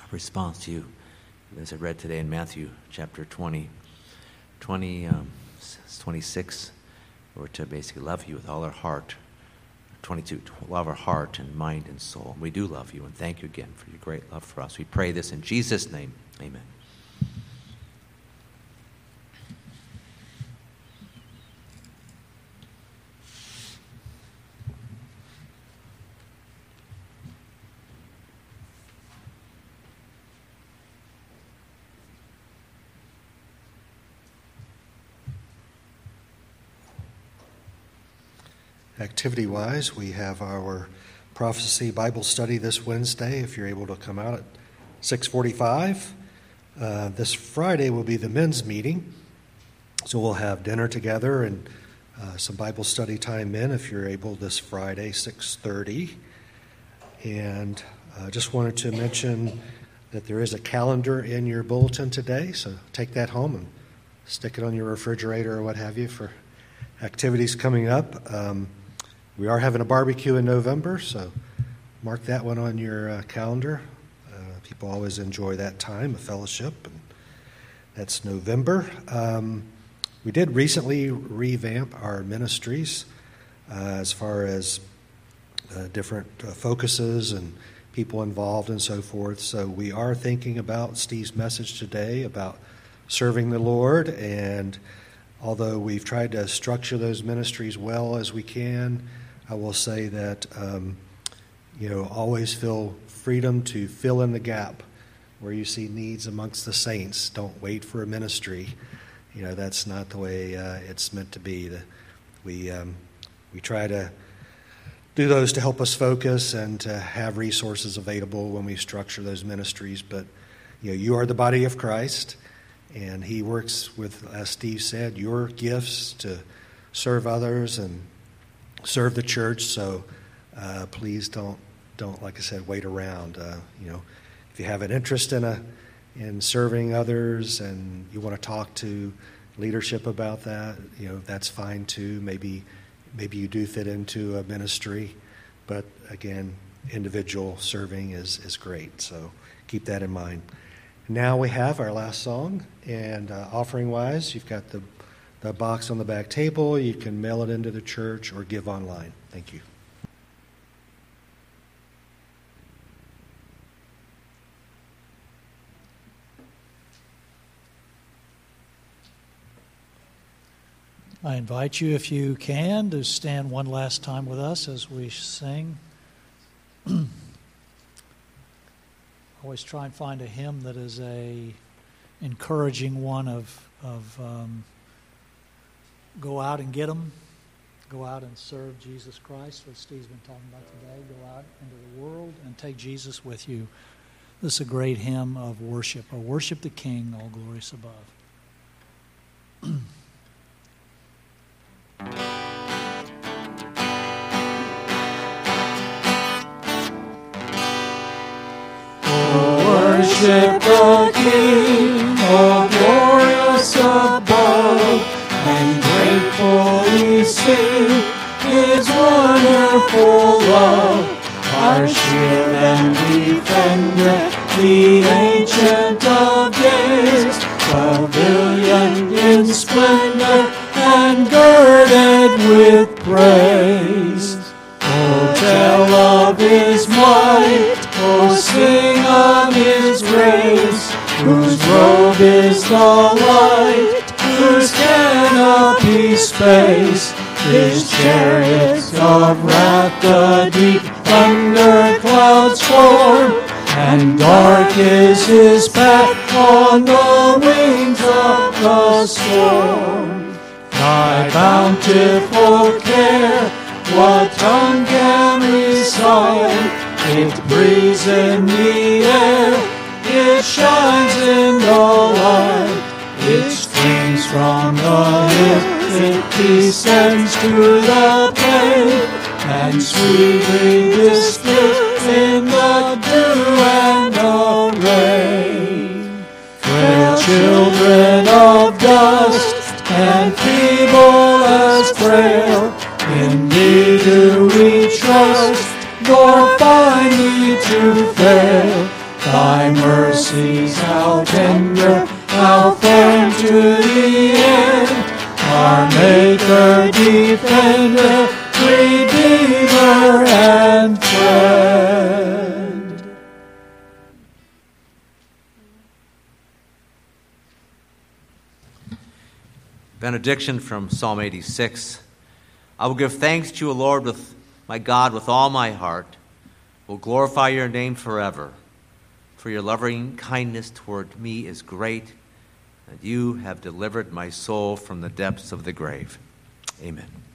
our response to you, as I read today in Matthew chapter 20, 20 um, 26, we're to basically love you with all our heart. 22, love our heart and mind and soul. We do love you and thank you again for your great love for us. We pray this in Jesus' name. Amen. Activity wise, we have our prophecy Bible study this Wednesday. If you're able to come out at 6:45, uh, this Friday will be the men's meeting, so we'll have dinner together and uh, some Bible study time in. If you're able this Friday, 6:30, and I uh, just wanted to mention that there is a calendar in your bulletin today, so take that home and stick it on your refrigerator or what have you for activities coming up. Um, we are having a barbecue in November, so mark that one on your uh, calendar. Uh, people always enjoy that time of fellowship, and that's November. Um, we did recently revamp our ministries uh, as far as uh, different uh, focuses and people involved and so forth. So we are thinking about Steve's message today about serving the Lord and although we've tried to structure those ministries well as we can, I will say that, um, you know, always feel freedom to fill in the gap where you see needs amongst the saints. Don't wait for a ministry. You know, that's not the way uh, it's meant to be. The, we, um, we try to do those to help us focus and to have resources available when we structure those ministries. But, you know, you are the body of Christ, and He works with, as Steve said, your gifts to serve others and serve the church. So uh, please don't don't like I said wait around. Uh, you know, if you have an interest in a in serving others and you want to talk to leadership about that, you know that's fine too. Maybe maybe you do fit into a ministry, but again, individual serving is is great. So keep that in mind. Now we have our last song, and uh, offering wise, you've got the the box on the back table. You can mail it into the church or give online. Thank you. I invite you, if you can, to stand one last time with us as we sing. Always try and find a hymn that is a encouraging one of of um, go out and get them. Go out and serve Jesus Christ, what Steve's been talking about today. Go out into the world and take Jesus with you. This is a great hymn of worship. Or worship the King, all glorious above. Wonderful love. Our shield and defender, the Ancient of Days, pavilion in splendor and girded with praise. Oh, tell of His might, oh, sing of His grace, whose robe is the light, whose canopy space, His chariots of wrath the deep thunder clouds form, and dark is His path on the wings of the storm. Thy bountiful care, what tongue can recite? It breathes in the air, it shines in the light. It streams from the hills, it descends to the plain, and sweetly distills in the dew and the rain. Frail children of dust, and feeble as frail, in thee do we trust, nor find thee to fail. Thy mercies how tender, how firm to Benediction from Psalm 86. I will give thanks to you, Lord, with my God, with all my heart. Will glorify your name forever. For your loving kindness toward me is great, and you have delivered my soul from the depths of the grave. Amen.